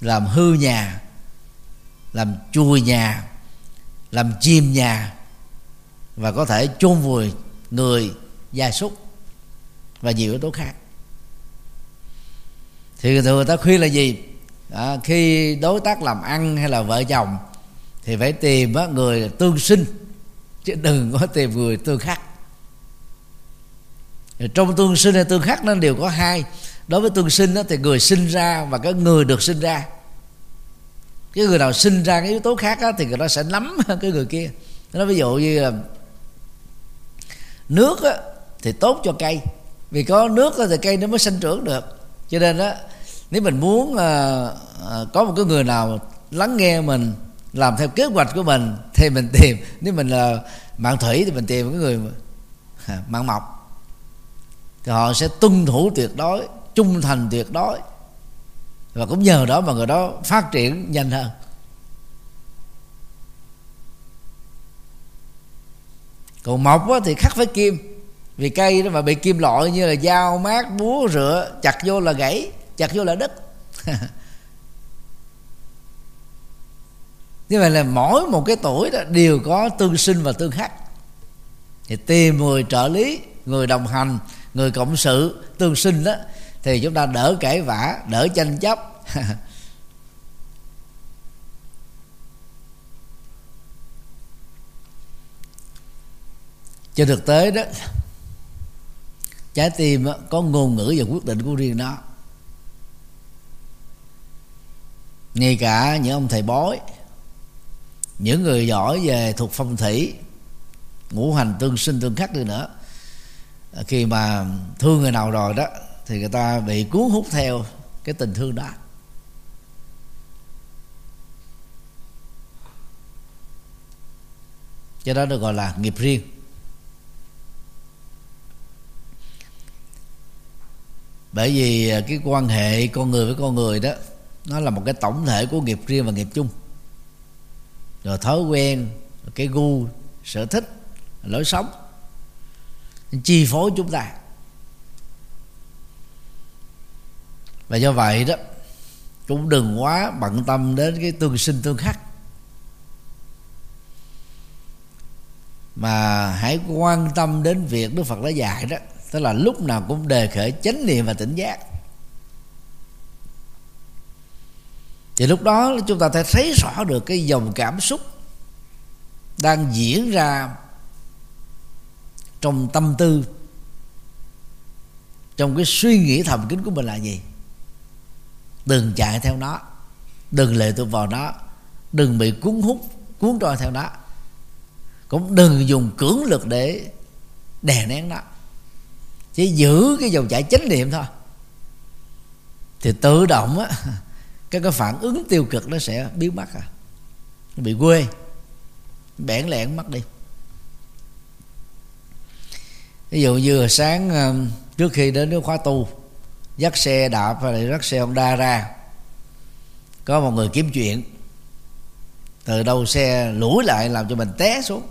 Làm hư nhà, làm chui nhà làm chìm nhà và có thể chôn vùi người gia súc và nhiều yếu tố khác. Thì thường người ta khuyên là gì? À, khi đối tác làm ăn hay là vợ chồng thì phải tìm á, người tương sinh chứ đừng có tìm người tương khắc. Trong tương sinh hay tương khắc nó đều có hai. Đối với tương sinh đó, thì người sinh ra và cái người được sinh ra cái người nào sinh ra cái yếu tố khác đó, thì người đó sẽ nắm <laughs> cái người kia. Nó ví dụ như là nước á, thì tốt cho cây. Vì có nước thì cây nó mới sinh trưởng được. Cho nên đó nếu mình muốn à, à, có một cái người nào lắng nghe mình làm theo kế hoạch của mình thì mình tìm. Nếu mình là mạng thủy thì mình tìm cái người à, mạng mộc thì họ sẽ tuân thủ tuyệt đối trung thành tuyệt đối và cũng nhờ đó mà người đó phát triển nhanh hơn. Còn mộc thì khắc với kim. Vì cây đó mà bị kim loại như là dao mát, búa rửa chặt vô là gãy, chặt vô là đứt. <laughs> Như vậy là mỗi một cái tuổi đó đều có tương sinh và tương khắc. Thì tìm người trợ lý, người đồng hành, người cộng sự, tương sinh đó thì chúng ta đỡ cãi vã, đỡ tranh chấp. <laughs> Trên thực tế đó, trái tim có ngôn ngữ và quyết định của riêng nó. Ngay cả những ông thầy bói, những người giỏi về thuộc phong thủy, ngũ hành tương sinh tương khắc đi nữa, khi mà thương người nào rồi đó thì người ta bị cuốn hút theo cái tình thương đó. Cho đó được gọi là nghiệp riêng. Bởi vì cái quan hệ con người với con người đó, nó là một cái tổng thể của nghiệp riêng và nghiệp chung. Rồi thói quen cái gu, sở thích, lối sống, chi phối chúng ta. Và do vậy đó, cũng đừng quá bận tâm đến cái tương sinh tương khắc. Mà hãy quan tâm đến việc Đức Phật đã dạy đó, tức là lúc nào cũng đề khởi chánh niệm và tỉnh giác. Thì lúc đó chúng ta sẽ thấy rõ được cái dòng cảm xúc đang diễn ra trong tâm tư, trong cái suy nghĩ thầm kín của mình là gì đừng chạy theo nó. Đừng lệ thuộc vào nó. Đừng bị cuốn hút, cuốn trôi theo nó. Cũng đừng dùng cưỡng lực để đè nén nó. Chỉ giữ cái dòng chảy chánh niệm thôi. Thì tự động á, <laughs> cái cái phản ứng tiêu cực nó sẽ biến mất à. Bị quê. Bẽn lẽn mất đi. Ví dụ như sáng ờ, trước khi đến nước khóa tu dắt xe đạp hay là dắt xe Honda ra. Có một người kiếm chuyện. Từ đâu xe lủi lại làm cho mình té xuống.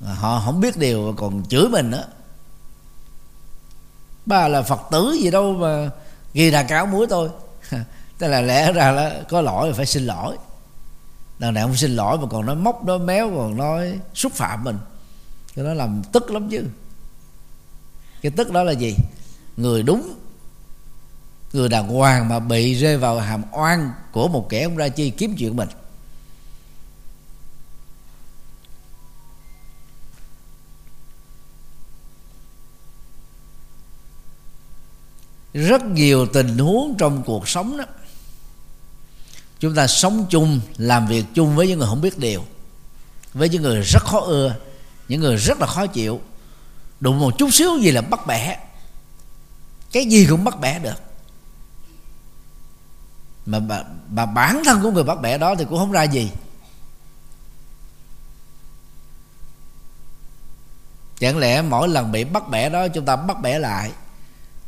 Họ không biết điều còn chửi mình nữa. Ba là phật tử gì đâu mà ghi là cáo muối tôi <laughs> tức là lẽ ra là có lỗi phải xin lỗi. Lần này không xin lỗi mà còn nói móc, nói méo, còn nói xúc phạm mình. Cái đó làm tức lắm chứ. Cái tức đó là gì? Người đúng người đàng hoàng mà bị rơi vào hàm oan của một kẻ không ra chi kiếm chuyện mình. Rất nhiều tình huống trong cuộc sống đó, chúng ta sống chung, làm việc chung với những người không biết điều, với những người rất khó ưa, những người rất là khó chịu. Đụng một chút xíu gì là bắt bẻ. Cái gì cũng bắt bẻ được mà bà, bà bản thân của người bắt bẻ đó thì cũng không ra gì. Chẳng lẽ mỗi lần bị bắt bẻ đó chúng ta bắt bẻ lại?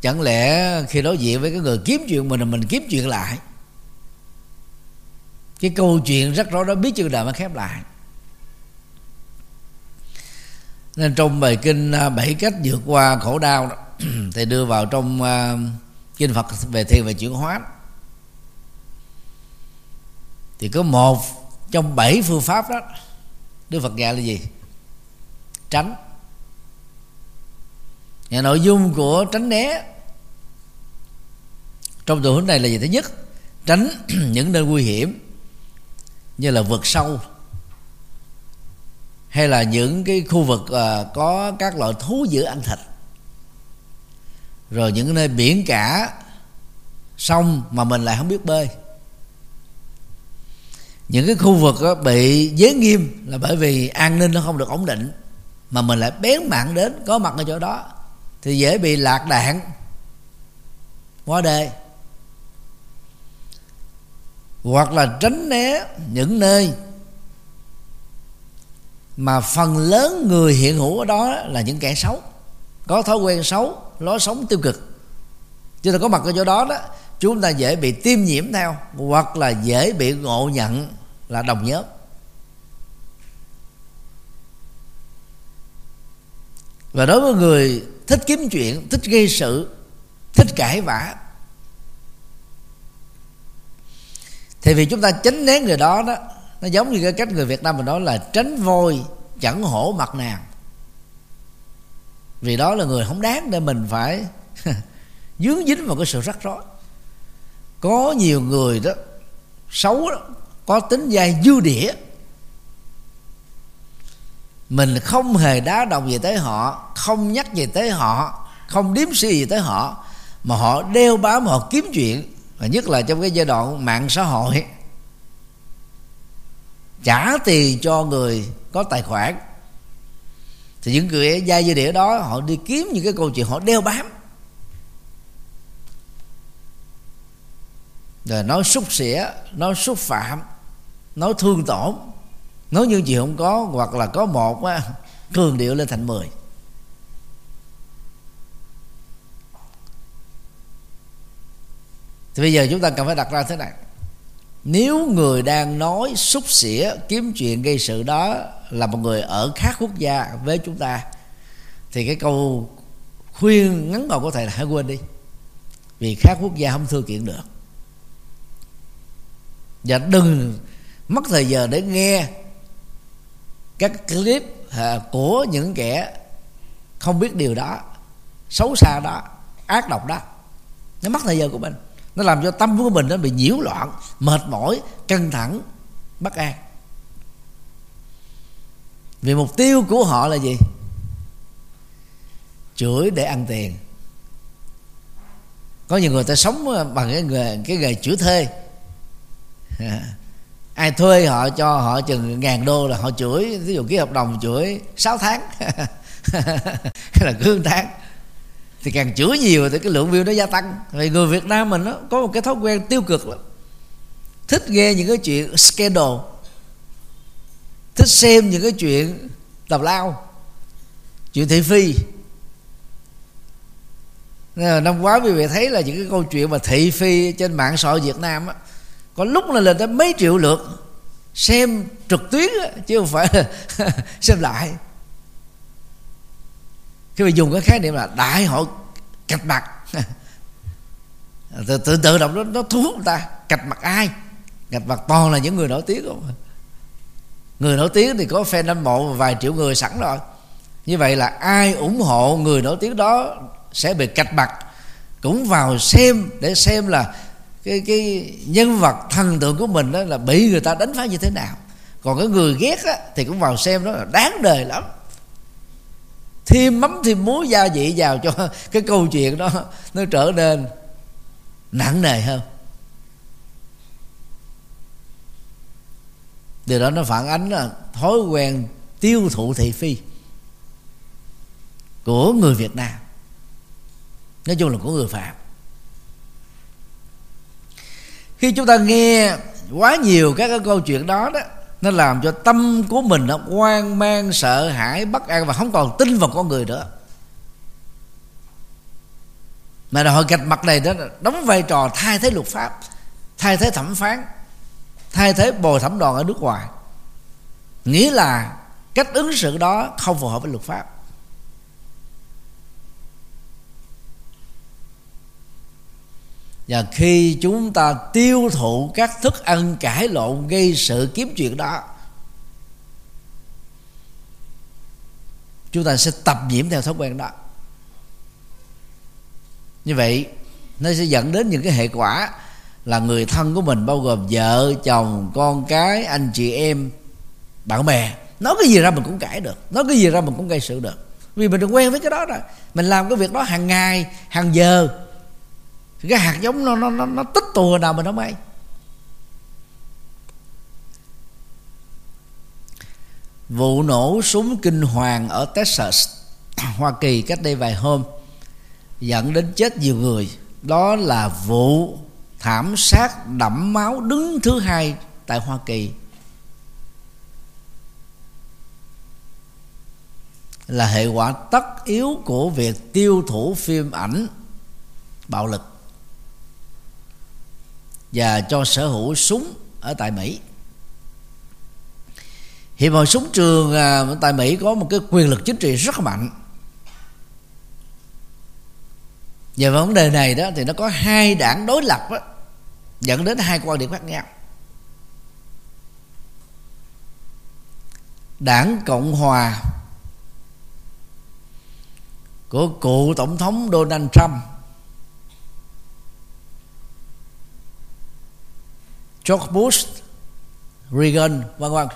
Chẳng lẽ khi đối diện với cái người kiếm chuyện mình là mình kiếm chuyện lại? Cái câu chuyện rất rõ đó biết chừng nào mà khép lại. Nên trong bài kinh à, bảy cách vượt qua khổ đau đó, <clears throat> thì đưa vào trong uh, kinh Phật về thiền và chuyển hóa thì có một trong bảy phương pháp đó Đức Phật dạy là gì? Tránh. Nhà nội dung của tránh né trong tình huống này là gì? Thứ nhất tránh <clears throat> những nơi nguy hiểm như là vực sâu hay là những cái khu vực uh, có các loại thú dữ ăn thịt. Rồi những nơi biển cả sông mà mình lại không biết bơi những cái khu vực đó bị giới nghiêm là bởi vì an ninh nó không được ổn định, mà mình lại bén mạng đến có mặt ở chỗ đó, thì dễ bị lạc đạn, quá đề hoặc là tránh né những nơi mà phần lớn người hiện hữu ở đó là những kẻ xấu, có thói quen xấu, lối sống tiêu cực. Chứ là có mặt ở chỗ đó đó chúng ta dễ bị tiêm nhiễm theo, hoặc là dễ bị ngộ nhận là đồng nhóm và đối với người thích kiếm chuyện, thích gây sự, thích cãi vã, thì vì chúng ta tránh né người đó đó, nó giống như cái cách người việt nam mình nói là tránh voi chẳng hổ mặt nàng. Vì đó là người không đáng để mình phải <laughs> dướng dính vào cái sự rắc rối có nhiều người đó xấu đó, có tính dai dư đĩa mình không hề đá động gì tới họ không nhắc gì tới họ không điếm suy gì tới họ mà họ đeo bám họ kiếm chuyện và nhất là trong cái giai đoạn mạng xã hội. Trả tiền cho người có tài khoản thì những người dai dư địa đó họ đi kiếm những cái câu chuyện họ đeo bám. Rồi nói xúc xỉa nói xúc phạm, nói thương tổn. Nói như gì không có, hoặc là có một á, cường điệu lên thành mười. Thì bây giờ chúng ta cần phải đặt ra thế này. Nếu người đang nói xúc xỉa kiếm chuyện gây sự đó là một người ở khác quốc gia với chúng ta, thì cái câu khuyên ngắn gọn có thể là hãy quên đi. Vì khác quốc gia không thưa kiện được và đừng mất thời giờ để nghe các clip à, của những kẻ không biết điều đó, xấu xa đó, ác độc đó. Nó mất thời giờ của mình. Nó làm cho tâm của mình nó bị nhiễu loạn, mệt mỏi, căng thẳng, bất an. Vì mục tiêu của họ là gì? Chửi để ăn tiền. Có nhiều người ta sống à, bằng cái nghề cái nghề chửi thê ai thuê họ cho họ chừng ngàn đô là họ chửi. Ví dụ ký hợp đồng chửi 6 tháng. Hay <laughs> là cương tháng. Thì càng chửi nhiều thì cái lượng view nó gia tăng. Vì người Việt Nam mình nó có một cái thói quen tiêu cực lắm. Thích nghe những cái chuyện scandal. Thích xem những cái chuyện tào lao. Chuyện thị phi. Năm quá quý vị thấy là những cái câu chuyện mà thị phi trên mạng xã hội Việt Nam á có lúc là lên tới mấy triệu lượt xem trực tuyến chứ không phải <laughs> xem lại. Khi mà dùng cái khái niệm là đại hội cạch mặt. <laughs> Tự, tự tự động nó, nó thu hút người ta. Cạch mặt ai? Cạch mặt toàn là những người nổi tiếng không? Người nổi tiếng thì có fan hâm mộ vài triệu người sẵn rồi. Như vậy là ai ủng hộ người nổi tiếng đó sẽ bị cạch mặt cũng vào xem để xem là cái cái nhân vật thần tượng của mình đó là bị người ta đánh phá như thế nào. Còn cái người ghét á, thì cũng vào xem đó là đáng đời lắm. Thêm mắm thêm muối gia vị vào cho <laughs> cái câu chuyện đó nó trở nên nặng nề hơn. Điều đó nó phản ánh là thói quen tiêu thụ thị phi của người Việt Nam. Nói chung là của người Phạm khi chúng ta nghe quá nhiều các cái câu chuyện đó đó, nó làm cho tâm của mình nó hoang mang, sợ hãi, bất an và không còn tin vào con người nữa. Mà đòi hỏi gạch mặt này đó, đóng vai trò thay thế luật pháp, thay thế thẩm phán, thay thế bồi thẩm đoàn ở nước ngoài. Nghĩa là cách ứng xử đó không phù hợp với luật pháp. Và khi chúng ta tiêu thụ các thức ăn cải lộn gây sự kiếm chuyện đó, chúng ta sẽ tập nhiễm theo thói quen đó. Như vậy, nó sẽ dẫn đến những cái hệ quả là người thân của mình, bao gồm vợ, chồng, con cái, anh chị em, bạn bè. Nói cái gì ra mình cũng cãi được, nói cái gì ra mình cũng gây sự được. Vì mình được quen với cái đó rồi, mình làm cái việc đó hàng ngày, hàng giờ thì cái hạt giống nó nó nó, nó tích tù nào mình không ai vụ nổ súng kinh hoàng ở Texas <clears throat> Hoa Kỳ cách đây vài hôm dẫn đến chết nhiều người. Đó là vụ thảm sát đẫm máu đứng thứ hai tại Hoa Kỳ. Là hệ quả tất yếu của việc tiêu thụ phim ảnh bạo lực và cho sở hữu súng ở tại Mỹ. Hiệp hội súng trường à, tại Mỹ có một cái quyền lực chính trị rất mạnh. Về vấn đề này đó thì nó có hai đảng đối lập đó, dẫn đến hai quan điểm khác nhau. Đảng cộng hòa của cựu tổng thống donald trump george bush reagan vân vân.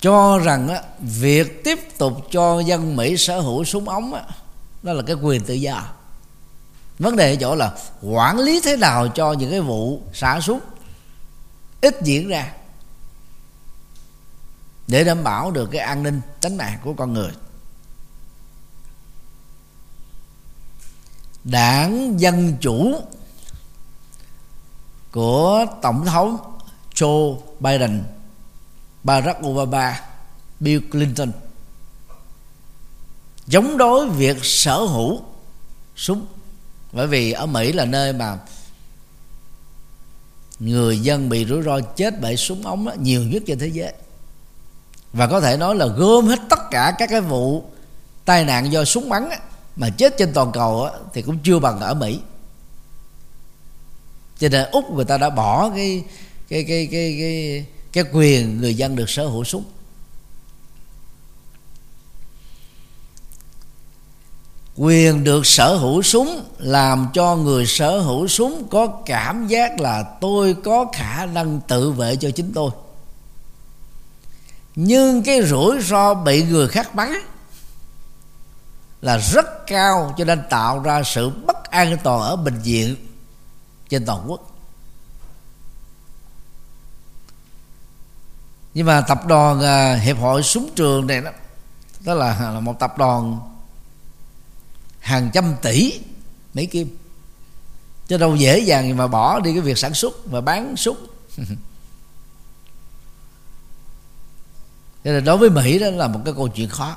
Cho rằng á, việc tiếp tục cho dân mỹ sở hữu súng ống á, đó là cái quyền tự do. Vấn đề ở chỗ là quản lý thế nào cho những cái vụ xả súng ít diễn ra để đảm bảo được cái an ninh tính mạng của con người. Đảng dân chủ của tổng thống Joe Biden, Barack Obama, Bill Clinton. Chống đối việc sở hữu súng bởi vì ở Mỹ là nơi mà người dân bị rủi ro chết bởi súng ống đó, nhiều nhất trên thế giới. Và có thể nói là gom hết tất cả các cái vụ tai nạn do súng bắn mà chết trên toàn cầu thì cũng chưa bằng ở Mỹ cho nên úc người ta đã bỏ cái cái cái cái cái cái quyền người dân được sở hữu súng. Quyền được sở hữu súng làm cho người sở hữu súng có cảm giác là tôi có khả năng tự vệ cho chính tôi. Nhưng cái rủi ro bị người khác bắn là rất cao, cho nên tạo ra sự bất an toàn ở bệnh viện trên toàn quốc. Nhưng mà tập đoàn à, hiệp hội súng trường này đó đó là, là một tập đoàn hàng trăm tỷ mỹ kim. Chứ đâu dễ dàng mà bỏ đi cái việc sản xuất và bán súng. Cho nên đối với mỹ đó là một cái câu chuyện khó.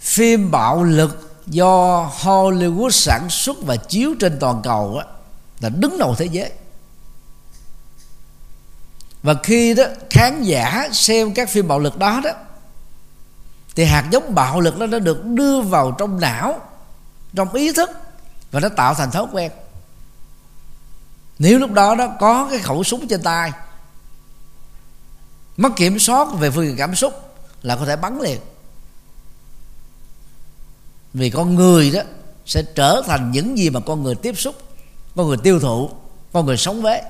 Phim bạo lực do Hollywood sản xuất và chiếu trên toàn cầu á, là đứng đầu thế giới. Và khi đó khán giả xem các phim bạo lực đó đó thì hạt giống bạo lực đó nó được đưa vào trong não trong ý thức và nó tạo thành thói quen. Nếu lúc đó đó có cái khẩu súng trên tay mất kiểm soát về phương diện cảm xúc là có thể bắn liền vì con người đó sẽ trở thành những gì mà con người tiếp xúc con người tiêu thụ con người sống với.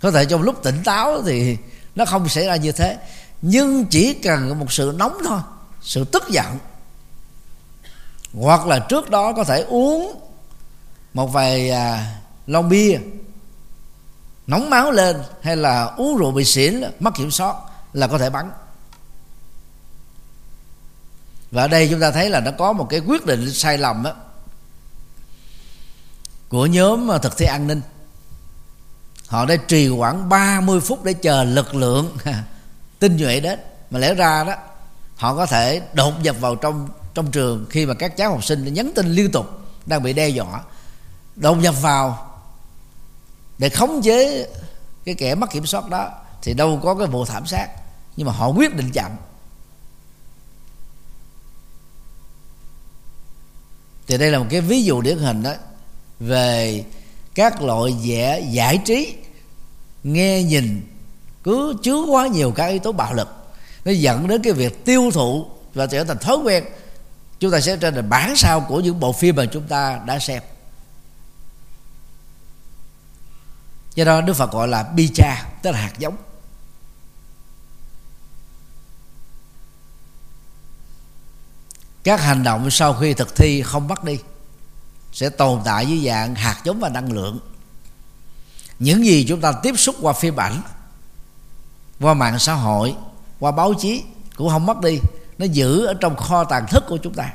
Có thể trong lúc tỉnh táo thì nó không xảy ra như thế nhưng chỉ cần một sự nóng thôi sự tức giận. Hoặc là trước đó có thể uống một vài à, lon bia nóng máu lên hay là uống rượu bị xỉn mất kiểm soát là có thể bắn và ở đây chúng ta thấy là nó có một cái quyết định sai lầm đó, của nhóm à, thực thi an ninh. Họ đã trì khoảng 30 phút để chờ lực lượng tinh nhuệ đến. Mà lẽ ra đó họ có thể đột nhập vào trong trong trường khi mà các cháu học sinh nhắn tin liên tục đang bị đe dọa. Đột nhập vào để khống chế cái kẻ mất kiểm soát đó thì đâu có cái vụ thảm sát. Nhưng mà họ quyết định chậm thì đây là một cái ví dụ điển hình đó về các loại vẻ giải trí, nghe nhìn, cứ chứa quá nhiều các yếu tố bạo lực. Nó dẫn đến cái việc tiêu thụ và trở thành thói quen. Chúng ta sẽ trở thành bản sao của những bộ phim mà chúng ta đã xem. Do đó đức phật gọi là bi cha, tức là hạt giống. Các hành động sau khi thực thi không mất đi, sẽ tồn tại dưới dạng hạt giống và năng lượng. Những gì chúng ta tiếp xúc qua phim ảnh, qua mạng xã hội, qua báo chí cũng không mất đi. Nó giữ ở trong kho tàng thức của chúng ta.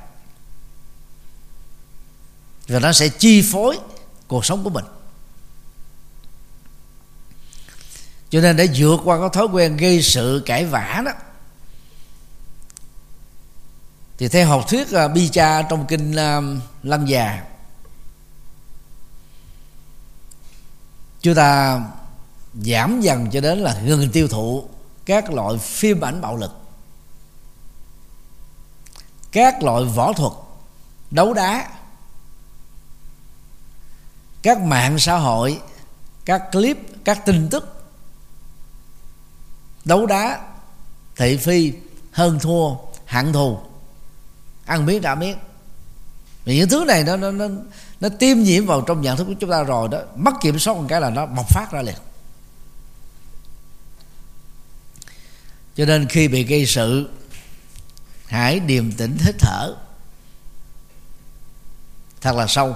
Và nó sẽ chi phối cuộc sống của mình. Cho nên để vượt qua cái thói quen gây sự cãi vã đó thì theo học thuyết uh, bi cha trong kinh à, uh, lăng già chúng ta giảm dần cho đến là ngừng tiêu thụ các loại phim ảnh bạo lực các loại võ thuật đấu đá các mạng xã hội các clip các tin tức đấu đá thị phi hơn thua hạng thù ăn miếng trả miếng. Vì những thứ này nó nó nó nó tiêm nhiễm vào trong nhận thức của chúng ta rồi đó, mất kiểm soát một cái là nó bộc phát ra liền. Cho nên khi bị gây sự, hãy điềm tĩnh hít thở. Thật là sâu.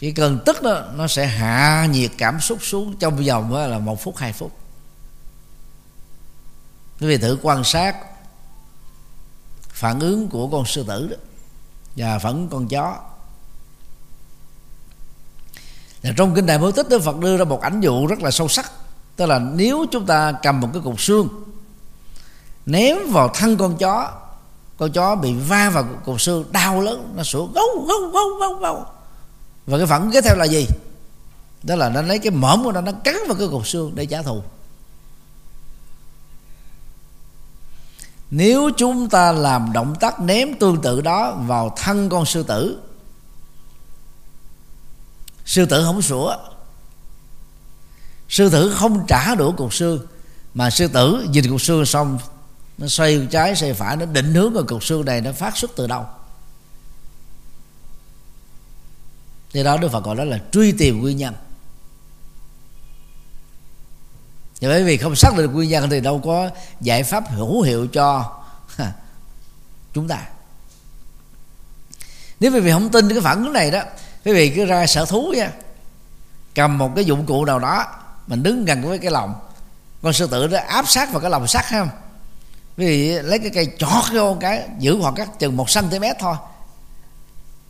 Chỉ cần tức đó, nó sẽ hạ nhiệt cảm xúc xuống trong vòng là một phút, hai phút. Quý vị thử quan sát phản ứng của con sư tử đó. Và phản ứng con chó. Và trong kinh đại bố tích, Đức Phật đưa ra một ảnh dụ rất là sâu sắc. Tức là nếu chúng ta cầm một cái cục xương, ném vào thân con chó con chó bị va vào cục xương, đau lớn, nó sủa gâu gâu gâu gâu gâu và cái phản ứng kế theo là gì? Đó là nó lấy cái mõm của nó nó cắn vào cái cục xương để trả thù. Nếu chúng ta làm động tác ném tương tự đó vào thân con sư tử sư tử không sủa. Sư tử không trả đũa cục xương, mà sư tử nhìn cục xương xong, nó xoay trái xoay phải, nó định hướng vào cục xương này nó phát xuất từ đâu. Thì đó đức phật gọi đó là truy tìm nguyên nhân. Và bởi vì không xác định được nguyên nhân thì đâu có giải pháp hữu hiệu cho chúng ta. Nếu quý vị không tin cái phản ứng này đó, quý vị cứ ra sở thú nha. Cầm một cái dụng cụ nào đó, mình đứng gần với cái lòng. Con sư tử đó áp sát vào cái lòng sắt không quý vị lấy cái cây chọt vô cái, giữ khoảng cách chừng một cm thôi.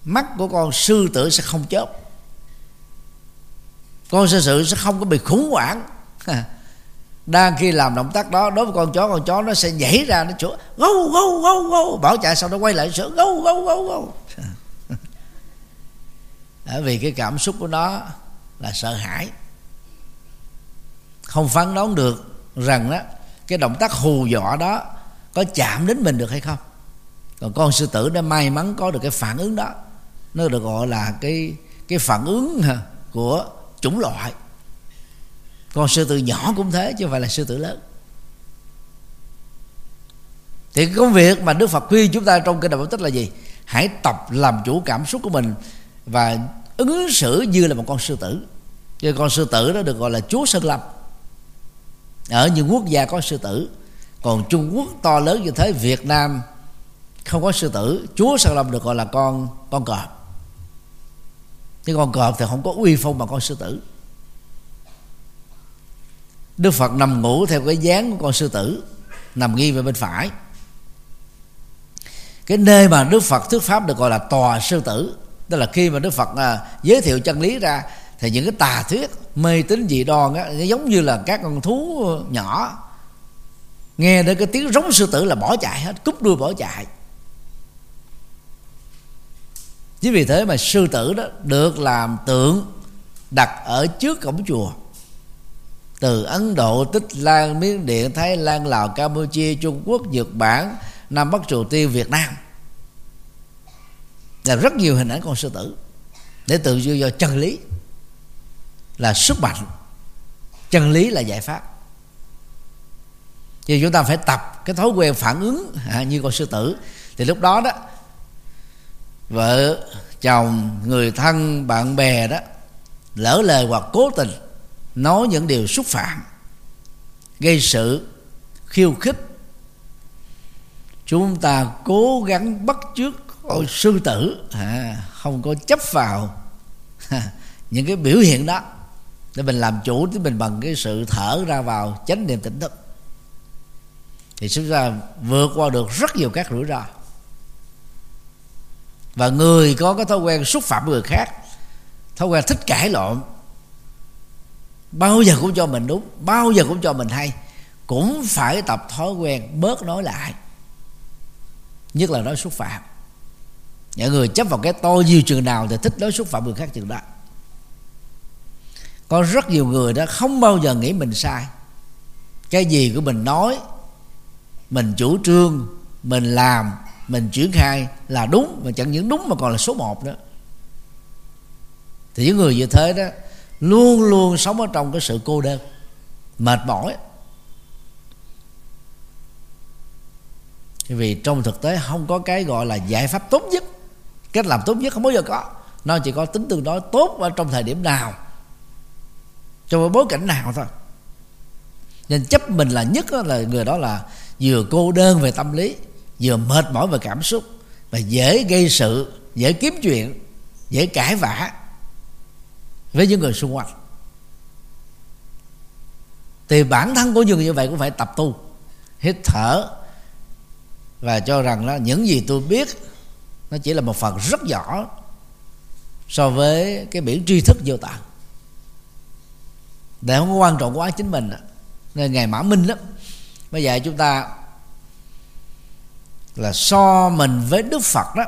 Mắt của con sư tử sẽ không chớp. Con sư tử sẽ không có bị khủng hoảng đang khi làm động tác đó, đối với con chó con chó nó sẽ nhảy ra, nó chỗ gâu gâu gâu gâu. Bỏ chạy sau đó quay lại sửa gâu gâu gâu gâu. <laughs> Bởi vì cái cảm xúc của nó là sợ hãi. Không phán đoán được rằng đó cái động tác hù dọa đó có chạm đến mình được hay không. Còn con sư tử nó may mắn có được cái phản ứng đó. Nó được gọi là cái cái phản ứng của chủng loại con sư tử nhỏ cũng thế, chứ không phải là sư tử lớn. Thì cái công việc mà đức phật khuyên chúng ta trong kinh đạo bảo tích là gì? Hãy tập làm chủ cảm xúc của mình và ứng xử như là một con sư tử. Chứ con sư tử đó được gọi là chúa sơn lâm. Ở những quốc gia có sư tử. Còn trung quốc to lớn như thế, việt nam không có sư tử, chúa sơn lâm được gọi là con con cọp. Nhưng con cọp thì không có uy phong bằng con sư tử đức phật nằm ngủ theo cái dáng của con sư tử nằm nghiêng về bên phải. Cái nơi mà đức phật thuyết pháp được gọi là tòa sư tử tức là khi mà đức phật à, giới thiệu chân lý ra thì những cái tà thuyết mê tín dị đoan á giống như là các con thú nhỏ. Nghe đến cái tiếng rống sư tử là bỏ chạy hết cúp đuôi bỏ chạy. Chính vì thế mà sư tử đó được làm tượng đặt ở trước cổng chùa từ ấn độ tích lan miến điện thái lan lào campuchia trung quốc nhật bản nam bắc triều tiên việt nam. Là rất nhiều hình ảnh con sư tử. Để tự do do chân lý là sức mạnh chân lý là giải pháp. Thì chúng ta phải tập cái thói quen phản ứng à, như con sư tử. Thì lúc đó đó vợ chồng người thân bạn bè đó lỡ lời hoặc cố tình nói những điều xúc phạm gây sự khiêu khích. Chúng ta cố gắng bắt chước ôi sư tử à, không có chấp vào <laughs> những cái biểu hiện đó để mình làm chủ thì mình bằng cái sự thở ra vào chánh niệm tỉnh thức. Thì chúng ta vượt qua được rất nhiều các rủi ro. Và người có cái thói quen xúc phạm người khác thói quen thích cãi lộn bao giờ cũng cho mình đúng, bao giờ cũng cho mình hay. Cũng phải tập thói quen bớt nói lại nhất là nói xúc phạm. Những người chấp vào cái tôi nhiều chừng nào thì thích nói xúc phạm người khác chừng đó. Có rất nhiều người đó không bao giờ nghĩ mình sai. Cái gì của mình nói, mình chủ trương, mình làm, mình triển khai là đúng, mà chẳng những đúng mà còn là số một nữa. thì những người như thế đó luôn luôn sống ở trong cái sự cô đơn. Mệt mỏi. Vì trong thực tế không có cái gọi là giải pháp tốt nhất. Cách làm tốt nhất không bao giờ có. Nó chỉ có tính tương đối tốt ở trong thời điểm nào. Trong bối cảnh nào thôi. Nên chấp mình là nhất là người đó là vừa cô đơn về tâm lý, vừa mệt mỏi về cảm xúc và dễ gây sự, dễ kiếm chuyện, dễ cãi vã với những người xung quanh. Thì bản thân của những như vậy cũng phải tập tu, hít thở và cho rằng là những gì tôi biết nó chỉ là một phần rất nhỏ so với cái biển tri thức vô tận. Để không có quan trọng quá chính mình nên ngày mã minh đó bây giờ chúng ta là so mình với đức phật đó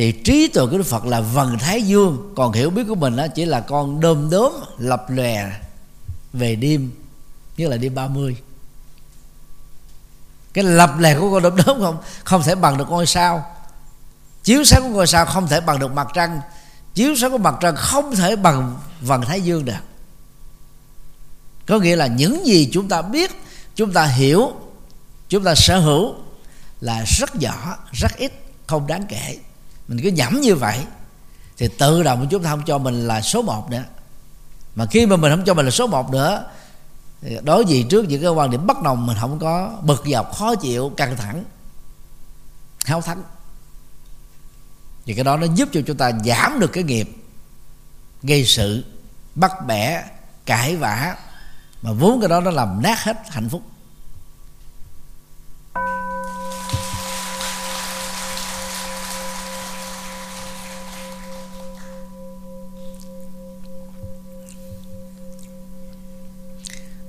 thì trí tuệ của đức phật là vần thái dương. Còn hiểu biết của mình đó chỉ là con đom đóm lập lòe về đêm như là đêm 30 cái lập lè của con đom đóm không không thể bằng được ngôi sao. Chiếu sáng của ngôi sao không thể bằng được mặt trăng. Chiếu sáng của mặt trăng không thể bằng vần thái dương được. Có nghĩa là những gì chúng ta biết, chúng ta hiểu, chúng ta sở hữu là rất nhỏ, rất ít, không đáng kể mình cứ nhẩm như vậy. Thì tự động chúng ta không cho mình là số một nữa. Mà khi mà mình không cho mình là số một nữa, thì đối diện trước những cái quan điểm bất đồng mình không có, bực dọc, khó chịu, căng thẳng, háo thắng. Thì cái đó nó giúp cho chúng ta giảm được cái nghiệp, gây sự, bắt bẻ, cãi vã. Mà vốn cái đó nó làm nát hết hạnh phúc.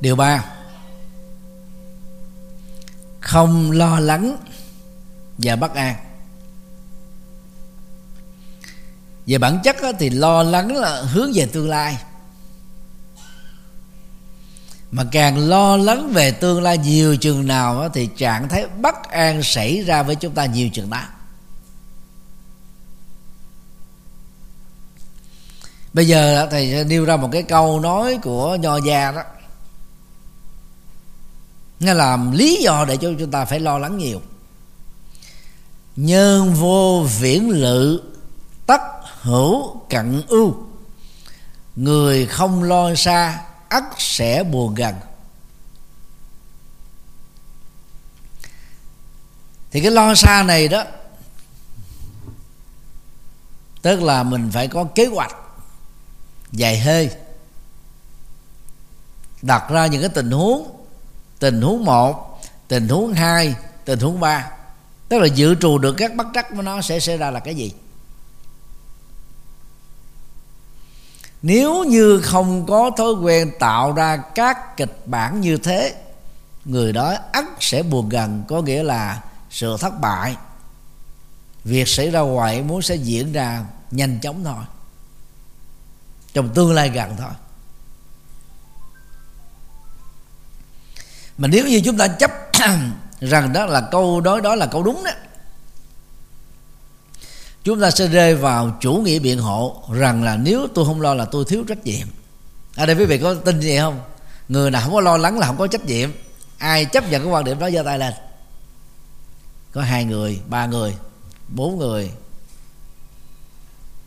Điều ba. Không lo lắng và bất an. Về bản chất thì lo lắng là hướng về tương lai. Mà càng lo lắng về tương lai nhiều chừng nào thì trạng thái bất an xảy ra với chúng ta nhiều chừng đó. Bây giờ thầy nêu ra một cái câu nói của nho gia đó nghe làm lý do để cho chúng ta phải lo lắng nhiều. Nhân vô viễn lự, tất hữu cận ưu. Người không lo xa, ắt sẽ buồn gần. Thì cái lo xa này đó, tức là mình phải có kế hoạch dài hơi, đặt ra những cái tình huống tình huống một, tình huống hai, tình huống ba. Tức là dự trù được các bất trắc của nó sẽ xảy ra là cái gì? Nếu như không có thói quen tạo ra các kịch bản như thế, người đó ắt sẽ buồn gần, có nghĩa là sự thất bại. Việc xảy ra hoài muốn sẽ diễn ra nhanh chóng thôi. Trong tương lai gần thôi. Mà nếu như chúng ta chấp <clears throat> rằng đó là câu nói đó là câu đúng đó, chúng ta sẽ rơi vào chủ nghĩa biện hộ rằng là nếu tôi không lo là tôi thiếu trách nhiệm. Ở đây quý vị có tin gì không? Người nào không có lo lắng là không có trách nhiệm. Ai chấp nhận cái quan điểm đó giơ tay lên. Có hai người, ba người, bốn người,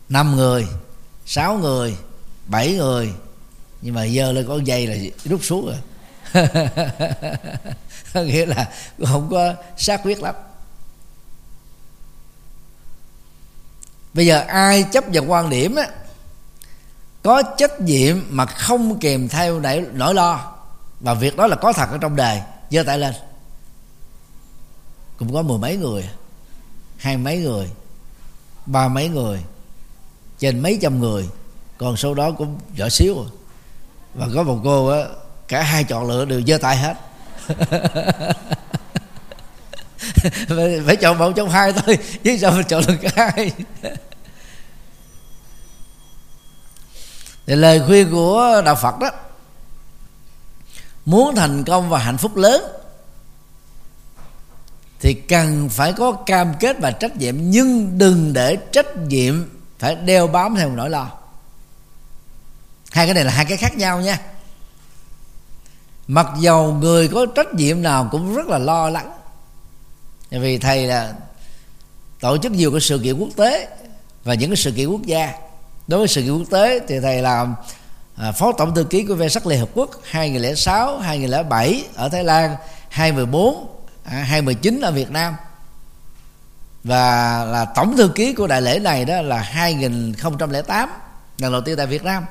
năm người, sáu người, bảy người. Nhưng mà giờ lên có dây là rút xuống rồi. <laughs> nghĩa là không có xác quyết lắm. Bây giờ ai chấp nhận quan điểm á có trách nhiệm mà không kèm theo nỗi, nỗi lo và việc đó là có thật ở trong đời giơ tay lên. Cũng có mười mấy người hai mấy người ba mấy người trên mấy trăm người còn số đó cũng nhỏ xíu. Và có một cô á cả hai chọn lựa đều giơ tay hết. <laughs> Phải, chọn một trong hai thôi chứ sao mình chọn được cả hai? Thì lời khuyên của đạo phật đó muốn thành công và hạnh phúc lớn thì cần phải có cam kết và trách nhiệm nhưng đừng để trách nhiệm phải đeo bám theo nỗi lo. Hai cái này là hai cái khác nhau nha mặc dầu người có trách nhiệm nào cũng rất là lo lắng. Vì thầy là tổ chức nhiều cái sự kiện quốc tế và những cái sự kiện quốc gia. Đối với sự kiện quốc tế thì thầy làm à, phó tổng thư ký của ve sắc liên hợp quốc 2006 2007 ở Thái Lan 2014 à, 2019 ở Việt Nam. Và là tổng thư ký của đại lễ này đó là 2008 lần đầu tiên tại Việt Nam.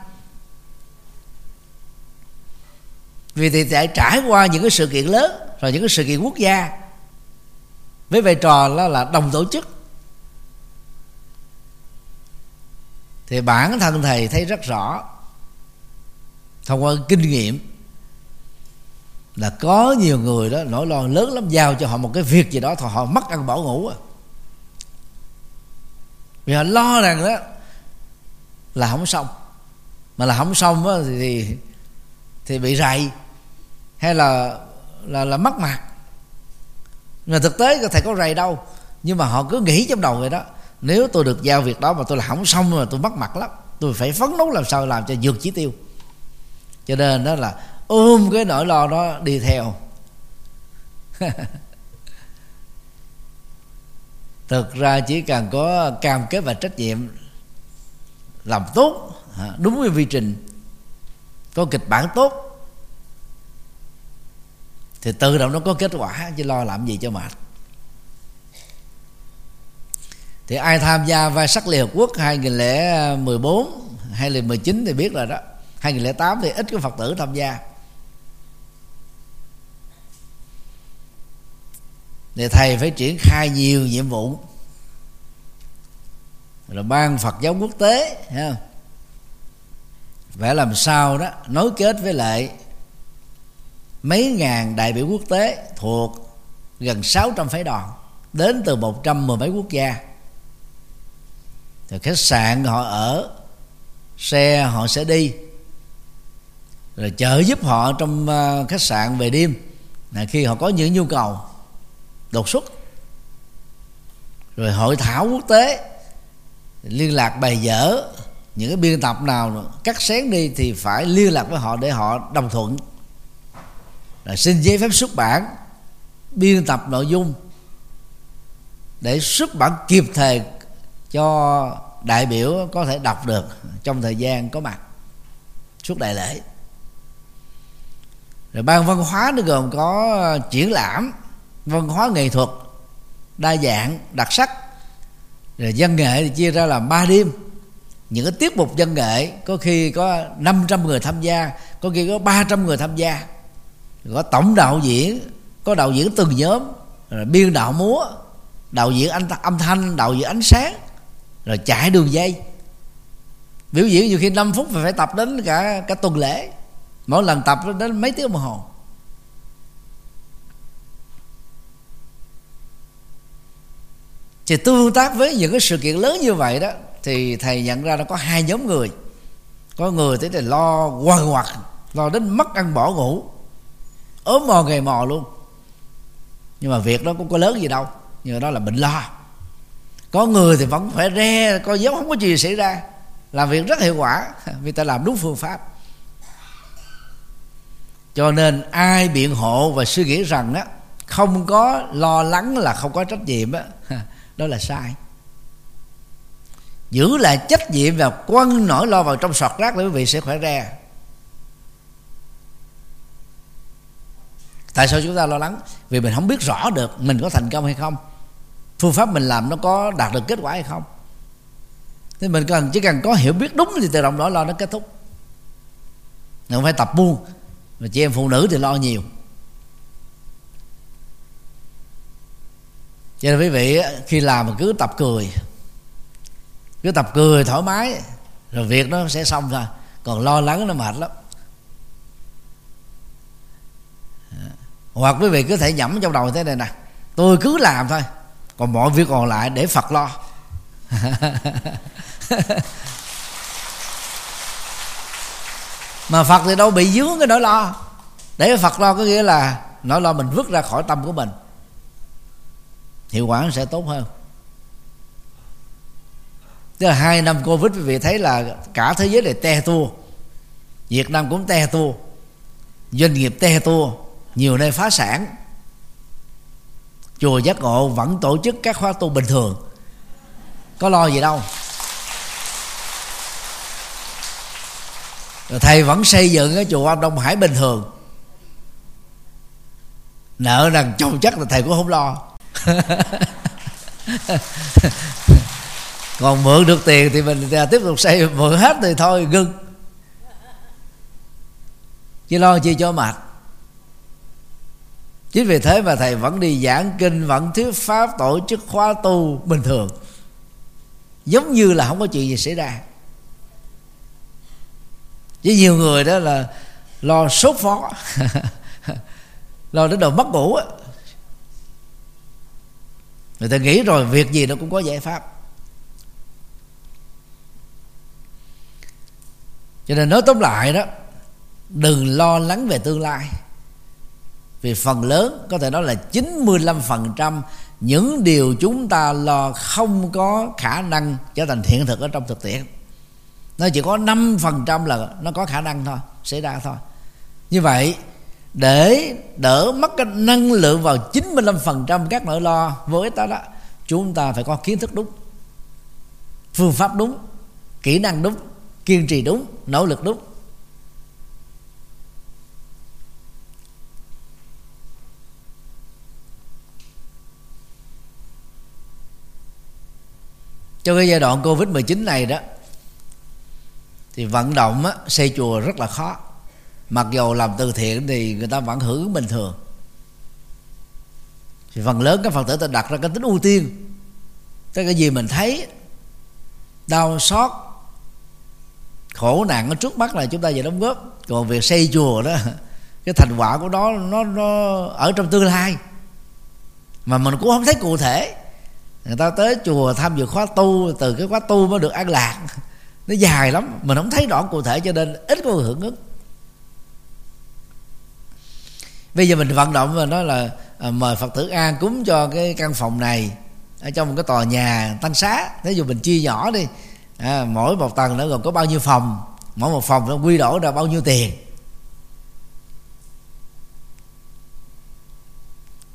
Vì thì đã trải qua những cái sự kiện lớn rồi những cái sự kiện quốc gia. Với vai trò đó là đồng tổ chức. Thì bản thân thầy thấy rất rõ thông qua kinh nghiệm là có nhiều người đó nỗi lo lớn lắm giao cho họ một cái việc gì đó thì họ mất ăn bỏ ngủ à. Vì họ lo rằng đó là không xong. Mà là không xong đó, thì, thì thì bị rầy hay là là là mất mặt. Mà thực tế có thể có rầy đâu, nhưng mà họ cứ nghĩ trong đầu vậy đó. Nếu tôi được giao việc đó mà tôi là không xong mà tôi mất mặt lắm, tôi phải phấn đấu làm sao làm cho vượt chỉ tiêu. Cho nên đó là ôm cái nỗi lo đó đi theo. <laughs> Thực ra chỉ cần có cam kết và trách nhiệm, làm tốt đúng với quy trình, có kịch bản tốt thì tự động nó có kết quả, chứ lo làm gì cho mệt. Thì ai tham gia vai sắc Liên Hợp Quốc 2014 2019 thì biết rồi đó. 2008 thì ít có Phật tử tham gia. Thì thầy phải triển khai nhiều nhiệm vụ. Rồi ban Phật giáo quốc tế ha phải làm sao đó, nối kết với lại mấy ngàn đại biểu quốc tế thuộc gần 600 phái đoàn, đến từ một trăm mười mấy quốc gia. Thì khách sạn họ ở, xe họ sẽ đi, rồi trợ giúp họ trong ờ, khách sạn về đêm. Là khi họ có những nhu cầu đột xuất, rồi hội thảo quốc tế, liên lạc bài dở, những cái biên tập nào cắt xén đi thì phải liên lạc với họ để họ đồng thuận là xin giấy phép xuất bản, biên tập nội dung để xuất bản kịp thời cho đại biểu có thể đọc được trong thời gian có mặt suốt đại lễ. Rồi ban văn hóa nó gồm có triển lãm, văn hóa nghệ thuật, đa dạng, đặc sắc. Rồi dân nghệ thì chia ra làm ba đêm. Những cái tiết mục dân nghệ có khi có 500 người tham gia, có khi có 300 người tham gia có tổng đạo diễn, có đạo diễn từng nhóm, rồi biên đạo múa, đạo diễn anh âm thanh, đạo diễn ánh sáng, rồi chạy đường dây. Biểu diễn nhiều khi 5 phút phải tập đến cả cả tuần lễ, mỗi lần tập đến mấy tiếng đồng hồ. Thì tương tác với những cái sự kiện lớn như vậy đó, thì thầy nhận ra nó có hai nhóm người. Có người thế thì lo quằn quặt lo đến mất ăn bỏ ngủ ốm mò gầy mò luôn. Nhưng mà việc đó cũng có lớn gì đâu nhưng mà đó là bệnh lo. Có người thì vẫn phải re coi giống không có gì xảy ra. Làm việc rất hiệu quả <laughs> vì ta làm đúng phương pháp. Cho nên ai biện hộ và suy nghĩ rằng đó không có lo lắng là không có trách nhiệm đó, <laughs> đó là sai. Giữ lại trách nhiệm và quăng nỗi lo vào trong sọt rác để quý vị sẽ khỏe ra tại sao chúng ta lo lắng? Vì mình không biết rõ được mình có thành công hay không. Phương pháp mình làm nó có đạt được kết quả hay không. Thế mình cần, chỉ cần có hiểu biết đúng thì tự động đó lo nó kết thúc. Không phải tập buông. Mà chị em phụ nữ thì lo nhiều. Cho nên quý vị, khi làm mà cứ tập cười, cứ tập cười thoải mái, rồi việc nó sẽ xong thôi. Còn lo lắng nó mệt lắm. Hoặc quý vị cứ thể nhẩm trong đầu thế này nè, tôi cứ làm thôi, còn mọi việc còn lại để phật lo. <laughs> Mà phật thì đâu bị dướng cái nỗi lo. Để phật lo có nghĩa là nỗi lo mình vứt ra khỏi tâm của mình, hiệu quả sẽ tốt hơn. Tức là hai năm covid, quý vị thấy là cả thế giới này te tua, việt nam cũng te tua, doanh nghiệp te tua nhiều nơi phá sản. Chùa giác ngộ vẫn tổ chức các khóa tu bình thường. Có lo gì đâu. Rồi thầy vẫn xây dựng cái chùa đông hải bình thường. Nợ rằng chồng chắc là thầy cũng không lo. <laughs> Còn mượn được tiền thì mình à, tiếp tục xây, mượn hết thì thôi, ngưng. Chứ lo chi cho mệt chính vì thế mà thầy vẫn đi giảng kinh, vẫn thuyết pháp, tổ chức khóa tu bình thường. Giống như là không có chuyện gì xảy ra. Với nhiều người đó là lo sốt phó <laughs> lo đến độ mất ngủ á. Người ta nghĩ rồi, việc gì nó cũng có giải pháp. Cho nên nói tóm lại đó, đừng lo lắng về tương lai vì phần lớn có thể nói là 95% những điều chúng ta lo không có khả năng trở thành hiện thực ở trong thực tiễn. Nó chỉ có 5% là nó có khả năng thôi xảy ra thôi. Như vậy để đỡ mất cái năng lượng vào 95% các nỗi lo vô ích đó, đó chúng ta phải có kiến thức đúng phương pháp đúng kỹ năng đúng kiên trì đúng nỗ lực đúng. Cho cái giai đoạn covid 19 này đó thì vận động á, xây chùa rất là khó. Mặc dù làm từ thiện thì người ta vẫn hưởng bình thường. Thì phần lớn các phật tử ta đặt ra cái tính ưu tiên. Cái cái gì mình thấy đau xót khổ nạn ở trước mắt là chúng ta về đóng góp. Còn việc xây chùa đó <laughs> cái thành quả của nó nó nó ở trong tương lai. Mà mình cũng không thấy cụ thể người ta tới chùa tham dự khóa tu từ cái khóa tu mới được an lạc. Nó dài lắm mình không thấy rõ cụ thể cho nên ít có hưởng ứng. Bây giờ mình vận động và nói là à, mời phật tử an cúng cho cái căn phòng này ở trong một cái tòa nhà tăng xá. Thế dụ mình chia nhỏ đi. À, mỗi một tầng nó gồm có bao nhiêu phòng mỗi một phòng nó quy đổi ra bao nhiêu tiền.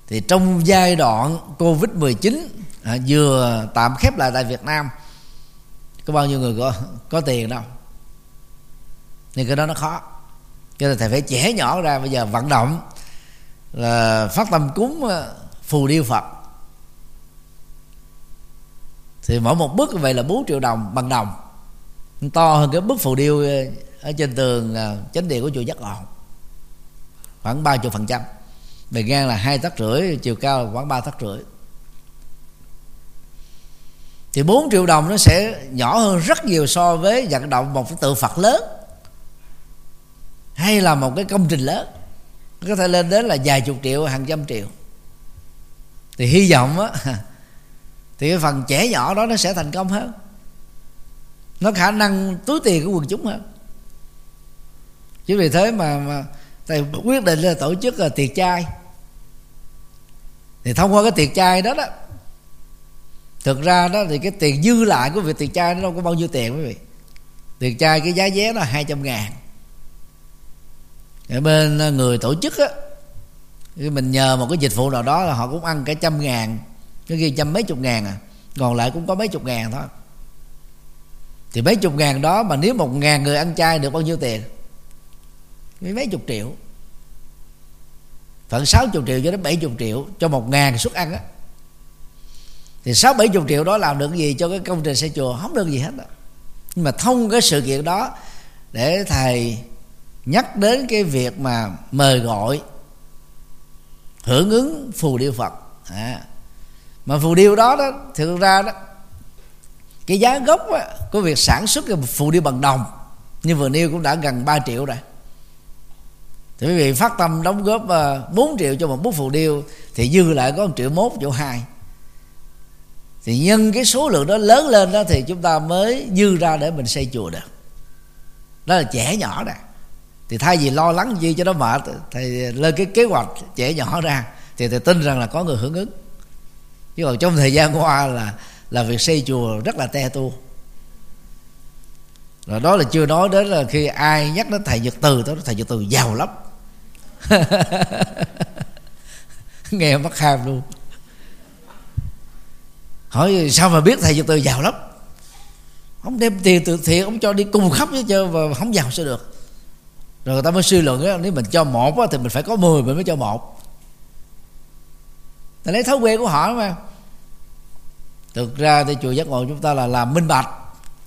Thì trong giai đoạn covid 19 à, vừa tạm khép lại tại Việt Nam có bao nhiêu người có có tiền đâu. Thì cái đó nó khó. Cho nên thầy phải trẻ nhỏ ra bây giờ vận động là phát tâm cúng à, phù điêu Phật. Thì mỗi một bức vậy là 4 triệu đồng bằng đồng. To hơn cái bức phù điêu à, ở trên tường à, chánh điện của chùa Giác Ngọn khoảng ba chục phần trăm bề ngang là hai tấc rưỡi chiều cao là khoảng ba tấc rưỡi. Thì 4 triệu đồng nó sẽ nhỏ hơn rất nhiều so với vận động một cái tự Phật lớn. Hay là một cái công trình lớn. Có thể lên đến là vài chục triệu hàng trăm triệu. Thì hy vọng á <laughs> thì cái phần trẻ nhỏ đó nó sẽ thành công hơn. Nó khả năng túi tiền của quần chúng hơn. Chứ vì thế mà, mà thì quyết định là tổ chức là tiệc chay. Thì thông qua cái tiệc chay đó đó, thực ra đó thì cái tiền dư lại của việc tiệc chay nó đâu có bao nhiêu tiền quý vị. Tiệc chay cái giá vé là hai trăm ngàn. Ở bên à, người tổ chức á mình nhờ một cái dịch vụ nào đó là họ cũng ăn cả trăm ngàn, cái ghi trăm mấy chục ngàn à. Còn lại cũng có mấy chục ngàn thôi. Thì mấy chục ngàn đó mà nếu một ngàn người ăn chay được bao nhiêu tiền? Mấy mấy chục triệu. Phần sáu chục triệu cho đến bảy chục triệu cho một ngàn suất ăn á. Thì sáu bảy chục triệu đó làm được gì cho cái công trình xây chùa? Không được gì hết đó. nhưng mà thông cái sự kiện đó để thầy nhắc đến cái việc mà mời gọi hưởng ứng phù điêu phật. À. mà phù điêu đó đó thực ra đó cái giá gốc á, của việc sản xuất cái phù điêu bằng đồng như vừa nêu cũng đã gần 3 triệu rồi thì quý vị phát tâm đóng góp ờ, 4 triệu cho một bút phù điêu thì dư lại có 1 triệu mốt chỗ hai. Thì nhân cái số lượng đó lớn lên đó thì chúng ta mới dư ra để mình xây chùa được. Đó là trẻ nhỏ nè. Thì thay vì lo lắng gì cho nó mệt, thì lên cái kế hoạch trẻ nhỏ ra thì thầy tin rằng là có người hưởng ứng. Chứ còn trong thời gian qua là là việc xây chùa rất là te tu rồi đó là chưa nói đến là khi ai nhắc đến thầy nhật từ đó thầy nhật từ giàu lắm. <laughs> nghe mất ham luôn. Hỏi sao mà biết thầy nhật từ giàu lắm? Ông đem tiền từ thiện ông cho đi cùng khắp với chơi và không giàu sao được. Rồi người ta mới suy luận á nếu mình cho một á, thì mình phải có 10 mình mới cho một. Ta lấy thói quen của họ mà. Thực ra thì chùa giác ngộ chúng ta là làm minh bạch.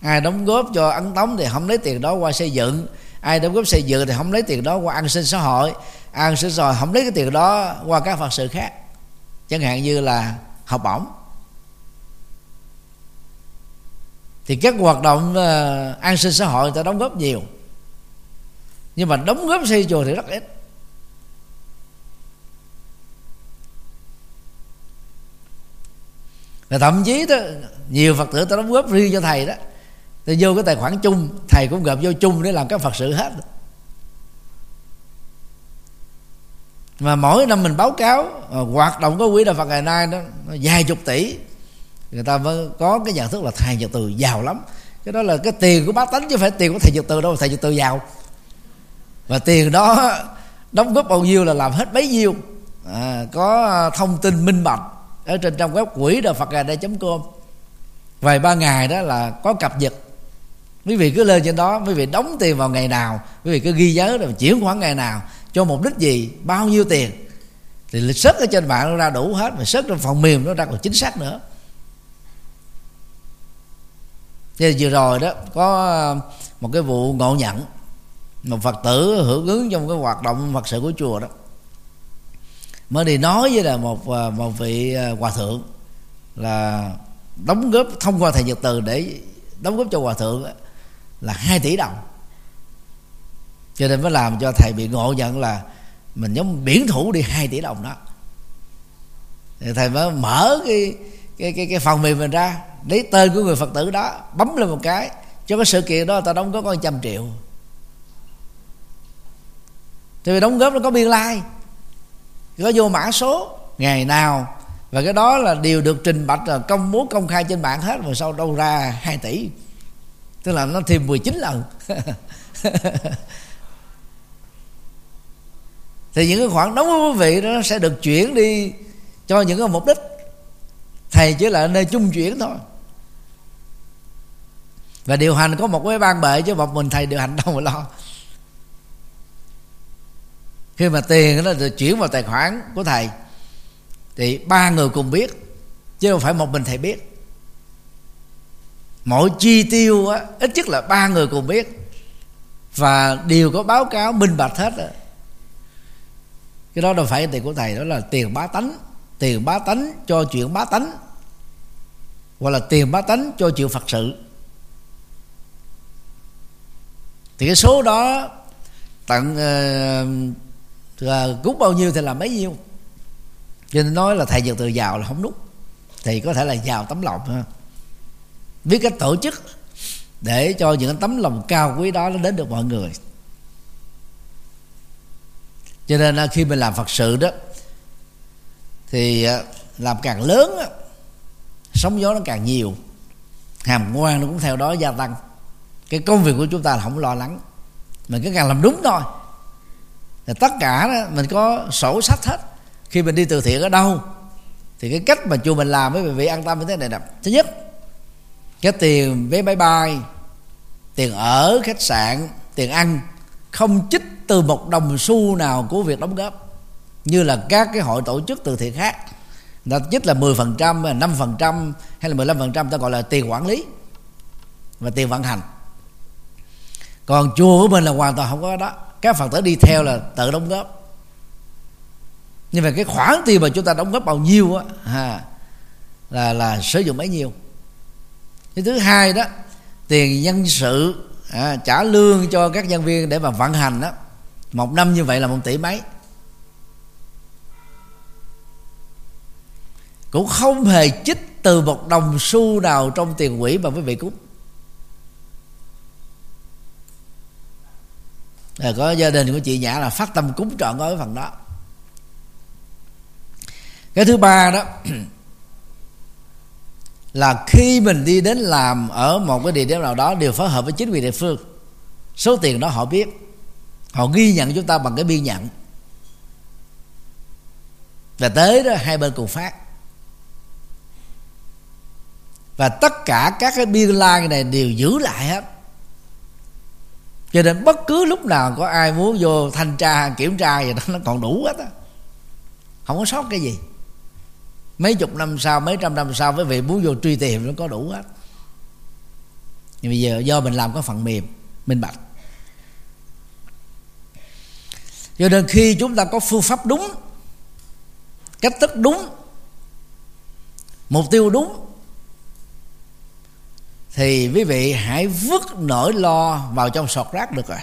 Ai đóng góp cho ấn tống thì không lấy tiền đó qua xây dựng ai đóng góp xây dựng thì không lấy tiền đó qua an sinh xã hội. An sinh rồi không lấy cái tiền đó qua các phật sự khác. Chẳng hạn như là học bổng. Thì các hoạt động ờ, an sinh xã hội người ta đóng góp nhiều. Nhưng mà đóng góp xây chùa thì rất ít. Và thậm chí đó, nhiều phật tử ta đóng góp riêng cho thầy đó thì vô cái tài khoản chung thầy cũng gặp vô chung để làm các phật sự hết. Mà mỗi năm mình báo cáo à, hoạt động của quỹ đạo Phật ngày nay đó nó vài chục tỷ. Người ta mới có cái nhận thức là thầy nhật từ giàu lắm. Cái đó là cái tiền của bá tánh chứ phải tiền của thầy nhật từ đâu thầy nhật từ giàu. Và tiền đó đóng góp bao nhiêu là làm hết bấy nhiêu. À, có thông tin minh bạch ở trên trang web quỹ đạo Phật ngày nay com. Vài ba ngày đó là có cập nhật quý vị cứ lên trên đó, quý vị đóng tiền vào ngày nào, quý vị cứ ghi nhớ rồi chuyển khoản ngày nào cho mục đích gì, bao nhiêu tiền. Thì lịch sớt ở trên mạng nó ra đủ hết, mà sớt trong phần mềm nó ra còn chính xác nữa. Thì vừa rồi đó, có ờ, một cái vụ ngộ nhận một phật tử hưởng ứng trong cái hoạt động phật sự của chùa đó. Mới đi nói với là một ờ, một vị ờ, hòa thượng là đóng góp thông qua thầy nhật từ để đóng góp cho hòa thượng là 2 tỷ đồng. Cho nên mới làm cho thầy bị ngộ nhận là mình giống biển thủ đi 2 tỷ đồng đó. Thì thầy mới mở cái cái cái cái phần mềm mình ra lấy tên của người phật tử đó bấm lên một cái. Cho cái sự kiện đó ta đóng góp có trăm triệu. Thì đóng góp nó có biên lai like, có vô mã số ngày nào. Và cái đó là điều được trình bạch là công bố công khai trên mạng hết mà sau đâu ra 2 tỷ tức là nó thêm 19 lần. <laughs> Thì những cái khoản đóng của quý vị đó sẽ được chuyển đi cho những cái mục đích. Thầy chỉ là nơi trung chuyển thôi. Và điều hành có một cái ban bệ, chứ một mình thầy điều hành đâu mà lo. Khi mà tiền nó được chuyển vào tài khoản của thầy, thì ba người cùng biết, chứ không phải một mình thầy biết mỗi chi tiêu á, ít nhất là ba người cùng biết. Và đều có báo cáo minh bạch hết rồi cái đó đâu phải tiền của thầy đó là tiền bá tánh. Tiền bá tánh cho chuyện bá tánh hoặc là tiền bá tánh cho chuyện phật sự. Thì cái số đó tặng ờ, uh, cúng bao nhiêu thì làm bấy nhiêu. Cho nên nói là thầy giờ từ giàu là không đúng thì có thể là giàu tấm lòng ha biết cách tổ chức để cho những tấm lòng cao quý đó nó đến được mọi người. Cho nên à, khi mình làm phật sự đó thì à, làm càng lớn sóng gió nó càng nhiều. Hàm ngoan nó cũng theo đó gia tăng. Cái công việc của chúng ta là không lo lắng. Mình cứ càng làm đúng thôi. Thì tất cả đó, mình có sổ sách hết. Khi mình đi từ thiện ở đâu thì cái cách mà chùa mình làm với vị an tâm như thế này nè. Thứ nhất cái tiền vé máy bay tiền ở khách sạn tiền ăn không chích từ một đồng xu nào của việc đóng góp. Như là các cái hội tổ chức từ thiện khác. Người ta chích là 10% trăm, 5% hay là 15% ta gọi là tiền quản lý và tiền vận hành. Còn chùa của mình là hoàn toàn không có đó. Các phật tử đi theo là tự đóng góp. Nhưng mà cái khoản tiền mà chúng ta đóng góp bao nhiêu á là là sử dụng bấy nhiêu cái thứ hai đó tiền nhân sự à, trả lương cho các nhân viên để mà vận hành đó. Một năm như vậy là một tỷ mấy. Cũng không hề chích từ một đồng xu nào trong tiền quỹ mà quý vị cúng. À, có gia đình của chị nhã là phát tâm cúng trọn gói phần đó. Cái thứ ba đó <clears throat> là khi mình đi đến làm ở một cái địa điểm nào đó đều phối hợp với chính quyền địa phương. Số tiền đó họ biết. Họ ghi nhận chúng ta bằng cái biên nhận. Và tới đó hai bên cùng phát. Và tất cả các cái biên lai này đều giữ lại hết. Cho nên bất cứ lúc nào có ai muốn vô thanh tra, kiểm tra gì đó, nó còn đủ hết á. Không có sót cái gì mấy chục năm sau, mấy trăm năm sau với vị muốn vô truy tìm nó có đủ hết. Nhưng bây giờ do mình làm có phần mềm, minh bạch. Cho nên khi chúng ta có phương pháp đúng, cách thức đúng, mục tiêu đúng, thì quý vị hãy vứt nỗi lo vào trong sọt rác được rồi.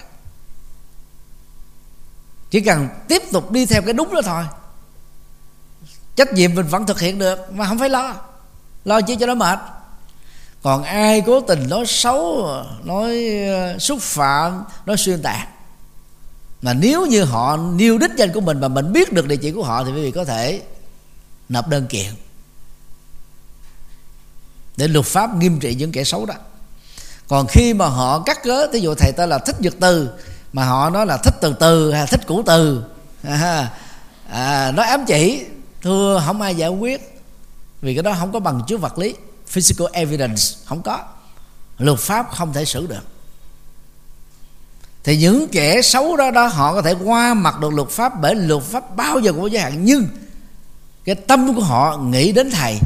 Chỉ cần tiếp tục đi theo cái đúng đó thôi trách nhiệm mình vẫn thực hiện được mà không phải lo. Lo chi cho nó mệt. Còn ai cố tình nói xấu nói ờ, xúc phạm nói xuyên tạc. Mà nếu như họ nêu đích danh của mình mà mình biết được địa chỉ của họ thì quý vị có thể nộp đơn kiện. Để luật pháp nghiêm trị những kẻ xấu đó. Còn khi mà họ cắt cớ thí dụ thầy ta là thích nhật từ mà họ nói là thích từ từ hay thích cũ từ à, à, nói ám chỉ thưa, không ai giải quyết. Vì cái đó không có bằng chứng vật lý. Physical evidence không có. Luật pháp không thể xử được. Thì những kẻ xấu đó đó, họ có thể qua mặt được luật pháp bởi luật pháp bao giờ cũng có giới hạn. Nhưng cái tâm của họ nghĩ đến thầy.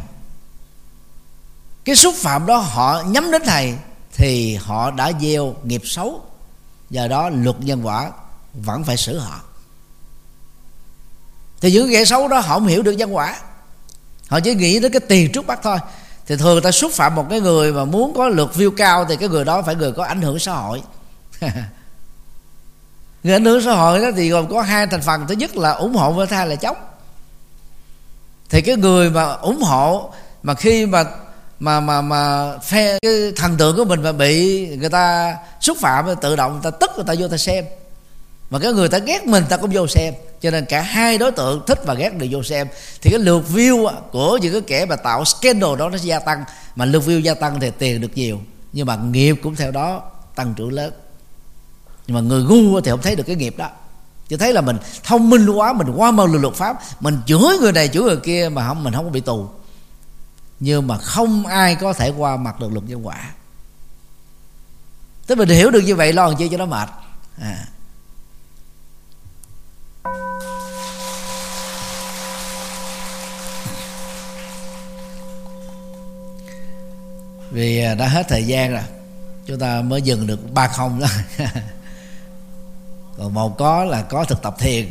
Cái xúc phạm đó họ nhắm đến thầy thì họ đã gieo nghiệp xấu. Do đó luật nhân quả vẫn phải xử họ thì những kẻ xấu đó họ không hiểu được nhân quả. Họ chỉ nghĩ đến cái tiền trước mắt thôi. Thì thường người ta xúc phạm một cái người mà muốn có lượt view cao thì cái người đó phải người có ảnh hưởng xã hội. <laughs> Người ảnh hưởng xã hội đó thì gồm có hai thành phần. Thứ nhất là ủng hộ và thứ hai là chống thì cái người mà ủng hộ mà khi mà mà mà mà phe cái thần tượng của mình mà bị người ta xúc phạm, tự động người ta tức, người ta vô ta xem mà cái người ta ghét mình, ta cũng vô xem. Cho nên cả hai đối tượng thích và ghét đều vô xem. Thì cái lượt view của những cái kẻ mà tạo scandal đó nó gia tăng. Mà lượt view gia tăng thì tiền được nhiều. Nhưng mà nghiệp cũng theo đó tăng trưởng lớn. Nhưng mà người ngu thì không thấy được cái nghiệp đó. Chỉ thấy là mình thông minh quá, mình qua mơ luật pháp, mình chửi người này chửi người kia mà không, mình không có bị tù. Nhưng mà không ai có thể qua mặt được luật nhân quả. Tức mình hiểu được như vậy, lo làm chi cho nó mệt. À vì à, đã hết thời gian rồi. Chúng ta mới dừng được ba không đó. <laughs> Còn một có là có thực tập thiền.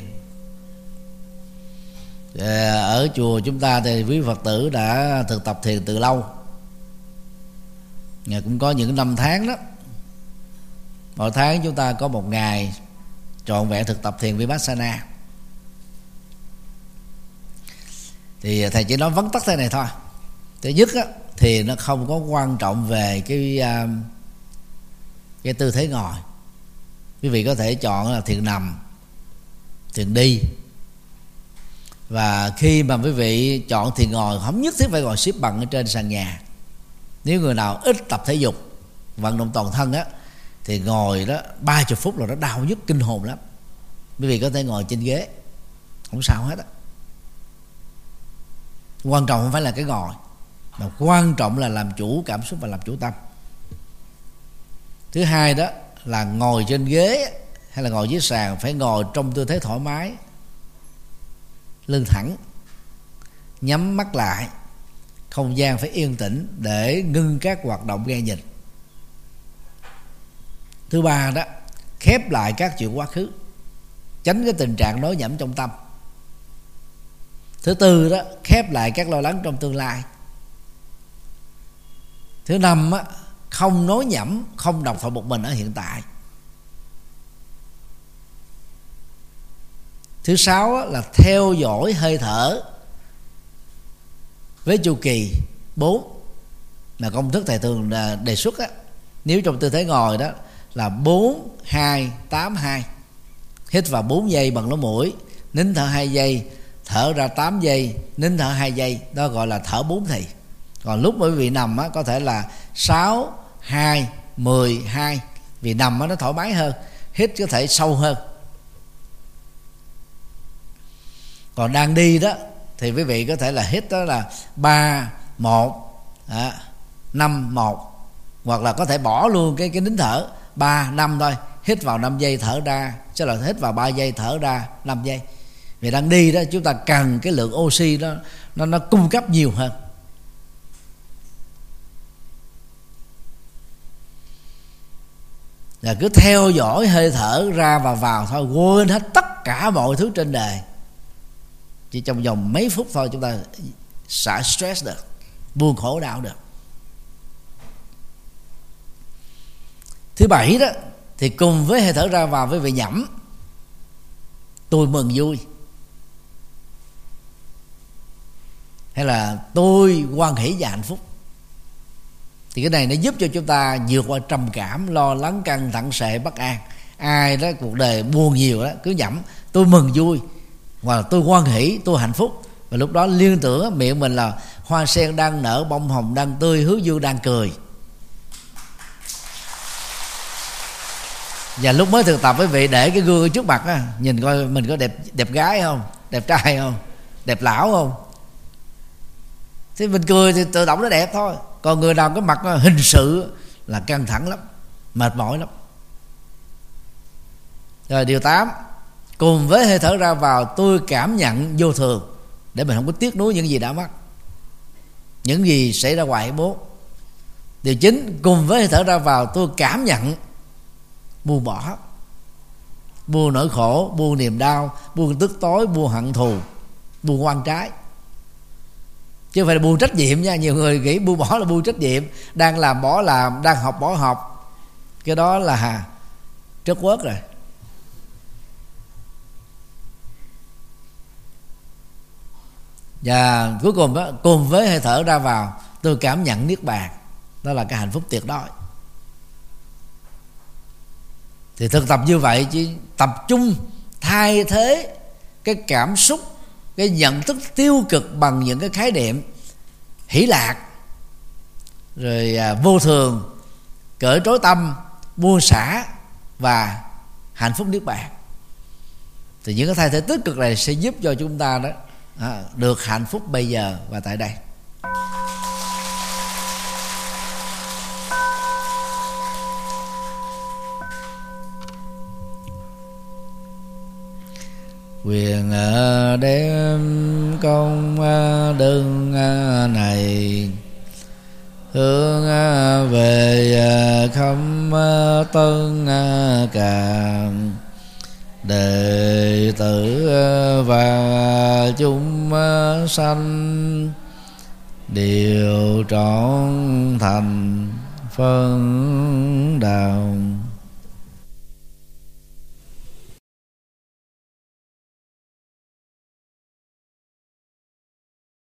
Ở chùa chúng ta thì quý phật tử đã thực tập thiền từ lâu. Cũng có những năm tháng đó. Mỗi tháng chúng ta có một ngày trọn vẹn thực tập thiền vipassana. Thì thầy chỉ nói vấn tắc thế này thôi. Thứ nhất á, thì nó không có quan trọng về cái um, cái tư thế ngồi. Quý vị có thể chọn là thiền nằm thiền đi. Và khi mà quý vị chọn thiền ngồi không nhất thiết phải ngồi xếp bằng ở trên sàn nhà. Nếu người nào ít tập thể dục vận động toàn thân á thì ngồi đó, ba chục phút là nó đau nhức kinh hồn lắm. Bởi vì có thể ngồi trên ghế, không sao hết á. Quan trọng không phải là cái ngồi, mà quan trọng là làm chủ cảm xúc và làm chủ tâm. Thứ hai đó là ngồi trên ghế hay là ngồi dưới sàn, phải ngồi trong tư thế thoải mái, lưng thẳng, nhắm mắt lại, không gian phải yên tĩnh để ngưng các hoạt động nghe nhìn thứ ba đó khép lại các chuyện quá khứ tránh cái tình trạng nói nhẩm trong tâm. Thứ tư đó khép lại các lo lắng trong tương lai. Thứ năm á, không nói nhẩm không đọc thoại một mình ở hiện tại. Thứ sáu á, là theo dõi hơi thở với chu kỳ bốn là công thức thầy thường đề xuất á. Nếu trong tư thế ngồi đó là bốn hai tám hai. Hít vào 4 giây bằng lỗ mũi nín thở 2 giây thở ra 8 giây nín thở 2 giây đó gọi là thở 4 thì. Còn lúc quý vị nằm á, có thể là 6 2 12 vì nằm á, nó thoải mái hơn hít có thể sâu hơn. Còn đang đi đó thì quý vị có thể là hít đó là 3 1 à, 5 1 hoặc là có thể bỏ luôn cái cái nín thở ba năm thôi, hít vào 5 giây thở ra, chứ là hít vào 3 giây thở ra 5 giây. Vì đang đi đó, chúng ta cần cái lượng oxy đó, nó nó cung cấp nhiều hơn. Là cứ theo dõi hơi thở ra và vào thôi, quên hết tất cả mọi thứ trên đời. Chỉ trong vòng mấy phút thôi chúng ta xả stress được, buông khổ đau được. Thứ bảy đó, thì cùng với hơi thở ra vào với vị nhẩm, tôi mừng vui. Hay là tôi quan hỷ và hạnh phúc. Thì cái này nó giúp cho chúng ta vượt qua trầm cảm, lo lắng, căng thẳng sệ bất an. Ai đó cuộc đời buồn nhiều đó, cứ nhẩm, tôi mừng vui. Hoặc là tôi quan hỷ, tôi hạnh phúc. Và lúc đó liên tưởng miệng mình là hoa sen đang nở, bông hồng đang tươi hướng dương đang cười. Và lúc mới thực tập với vị để cái gương trước mặt á, nhìn coi mình có đẹp đẹp gái không, đẹp trai không, đẹp lão không. Thì mình cười thì tự động nó đẹp thôi. Còn người nào cái mặt hình sự là căng thẳng lắm, mệt mỏi lắm. Rồi điều 8 cùng với hơi thở ra vào, tôi cảm nhận vô thường, để mình không có tiếc nuối những gì đã mất những gì xảy ra ngoài bố. Điều chín, cùng với hơi thở ra vào, tôi cảm nhận buông bỏ. Buông nỗi khổ buông niềm đau buông tức tối buông hận thù buông quan trái. Chứ không phải là buông trách nhiệm nha. Nhiều người nghĩ buông bỏ là buông trách nhiệm. Đang làm bỏ làm đang học bỏ học. Cái đó là trớt quớt rồi. Và cuối cùng đó, cùng với hơi thở ra vào tôi cảm nhận niết bàn. Đó là cái hạnh phúc tuyệt đối thì thực tập như vậy chỉ tập trung thay thế cái cảm xúc cái nhận thức tiêu cực bằng những cái khái niệm hỷ lạc rồi à, vô thường cởi trối tâm buông xả và hạnh phúc niết bàn. Thì những cái thay thế tích cực này sẽ giúp cho chúng ta đó à, được hạnh phúc bây giờ và tại đây. Quyền à, đem công à, đơn à, này. Hướng về không tân cảm đệ tử và chúng sanh. Đều trọn thành phân đạo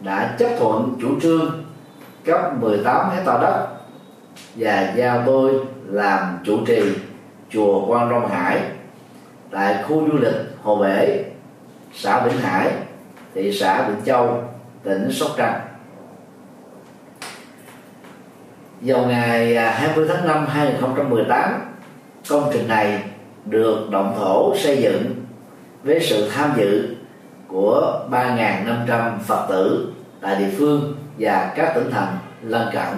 đã chấp thuận chủ trương cấp 18 hecta đất và giao tôi làm chủ trì chùa Quan Long Hải tại khu du lịch Hồ Bể, xã Vĩnh Hải, thị xã Vĩnh Châu, tỉnh Sóc Trăng. Vào ngày à, 20 tháng 5 2018, công trình này được động thổ xây dựng với sự tham dự của 3.500 Phật tử tại địa phương và các tỉnh thành lân cận.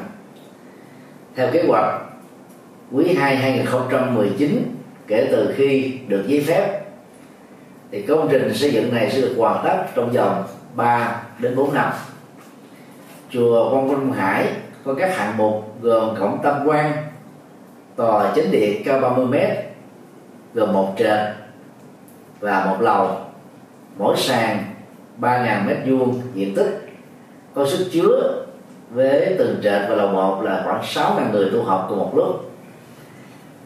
Theo kế hoạch, quý 2 2019 kể từ khi được giấy phép thì công trình xây dựng này sẽ được hoàn tất trong vòng 3 đến 4 năm. Chùa Quang Minh Hải có các hạng mục gồm cổng tam quan, tòa chính điện cao 30 m gồm một trệt và một lầu mỗi sàn 3.000 mét vuông diện tích có sức chứa với từng trệt và lầu một là khoảng 6.000 người tu học cùng một lúc.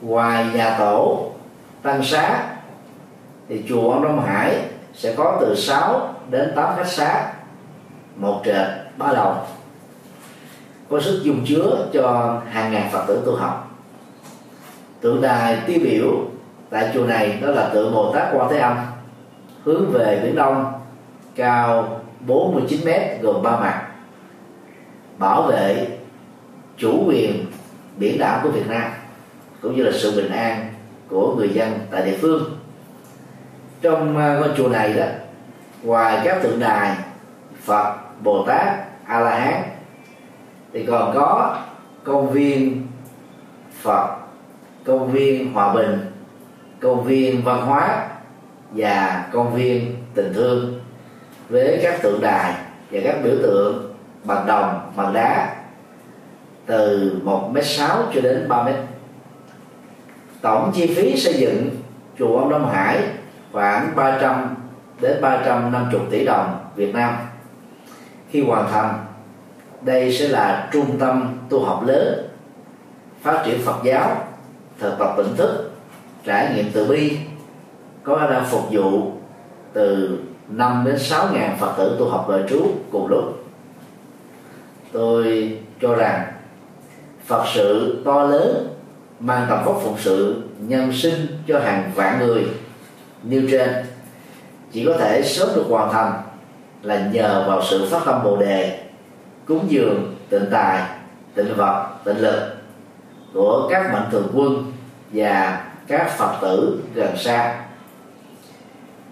Ngoài nhà tổ tăng xá thì chùa Ông Đông Hải sẽ có từ 6 đến 8 khách xá, một trệt, ba lầu. Có sức dung chứa cho hàng ngàn phật tử tu học. Tượng đài tiêu biểu tại chùa này đó là tượng Bồ Tát Quan Thế Âm hướng về biển đông, cao 49 mét gồm ba mặt. Bảo vệ chủ quyền biển đảo của Việt Nam, cũng như là sự bình an của người dân tại địa phương. Trong à, ngôi chùa này đó, ngoài các tượng đài Phật, Bồ Tát A La Hán thì còn có công viên Phật, công viên Hòa Bình, công viên văn hóa và công viên tình thương với các tượng đài và các biểu tượng bằng đồng, bằng đá từ 1 m sáu cho đến 3 m tổng chi phí xây dựng chùa ông Đông Hải khoảng 300 đến 350 tỷ đồng Việt Nam. Khi hoàn thành, đây sẽ là trung tâm tu học lớn, phát triển Phật giáo, thực tập tỉnh thức, trải nghiệm từ bi có khả phục vụ từ 5 đến 6 ngàn Phật tử tu học đời trú cùng lúc. Tôi cho rằng Phật sự to lớn mang tầm vóc phụng sự nhân sinh cho hàng vạn người nêu trên. Chỉ có thể sớm được hoàn thành là nhờ vào sự phát tâm bồ đề, cúng dường, tịnh tài, tịnh vật, tịnh lực của các mạnh thường quân và các phật tử gần xa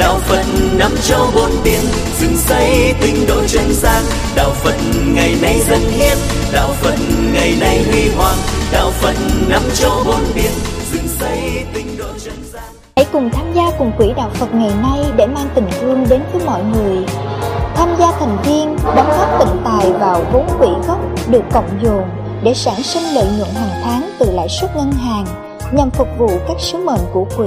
đạo phật năm châu bốn biển dựng xây tinh độ chân gian. Đạo phật ngày nay dân hiến đạo phật ngày nay huy hoàng. Đạo phật năm châu bốn biển dựng xây tinh độ chân gian. Hãy cùng tham gia cùng quỹ đạo phật ngày nay để mang tình thương đến với mọi người. Tham gia thành viên, đóng góp tịnh tài vào vốn quỹ gốc được cộng dồn để sản sinh lợi nhuận hàng tháng từ lãi suất ngân hàng nhằm phục vụ các sứ mệnh của quỹ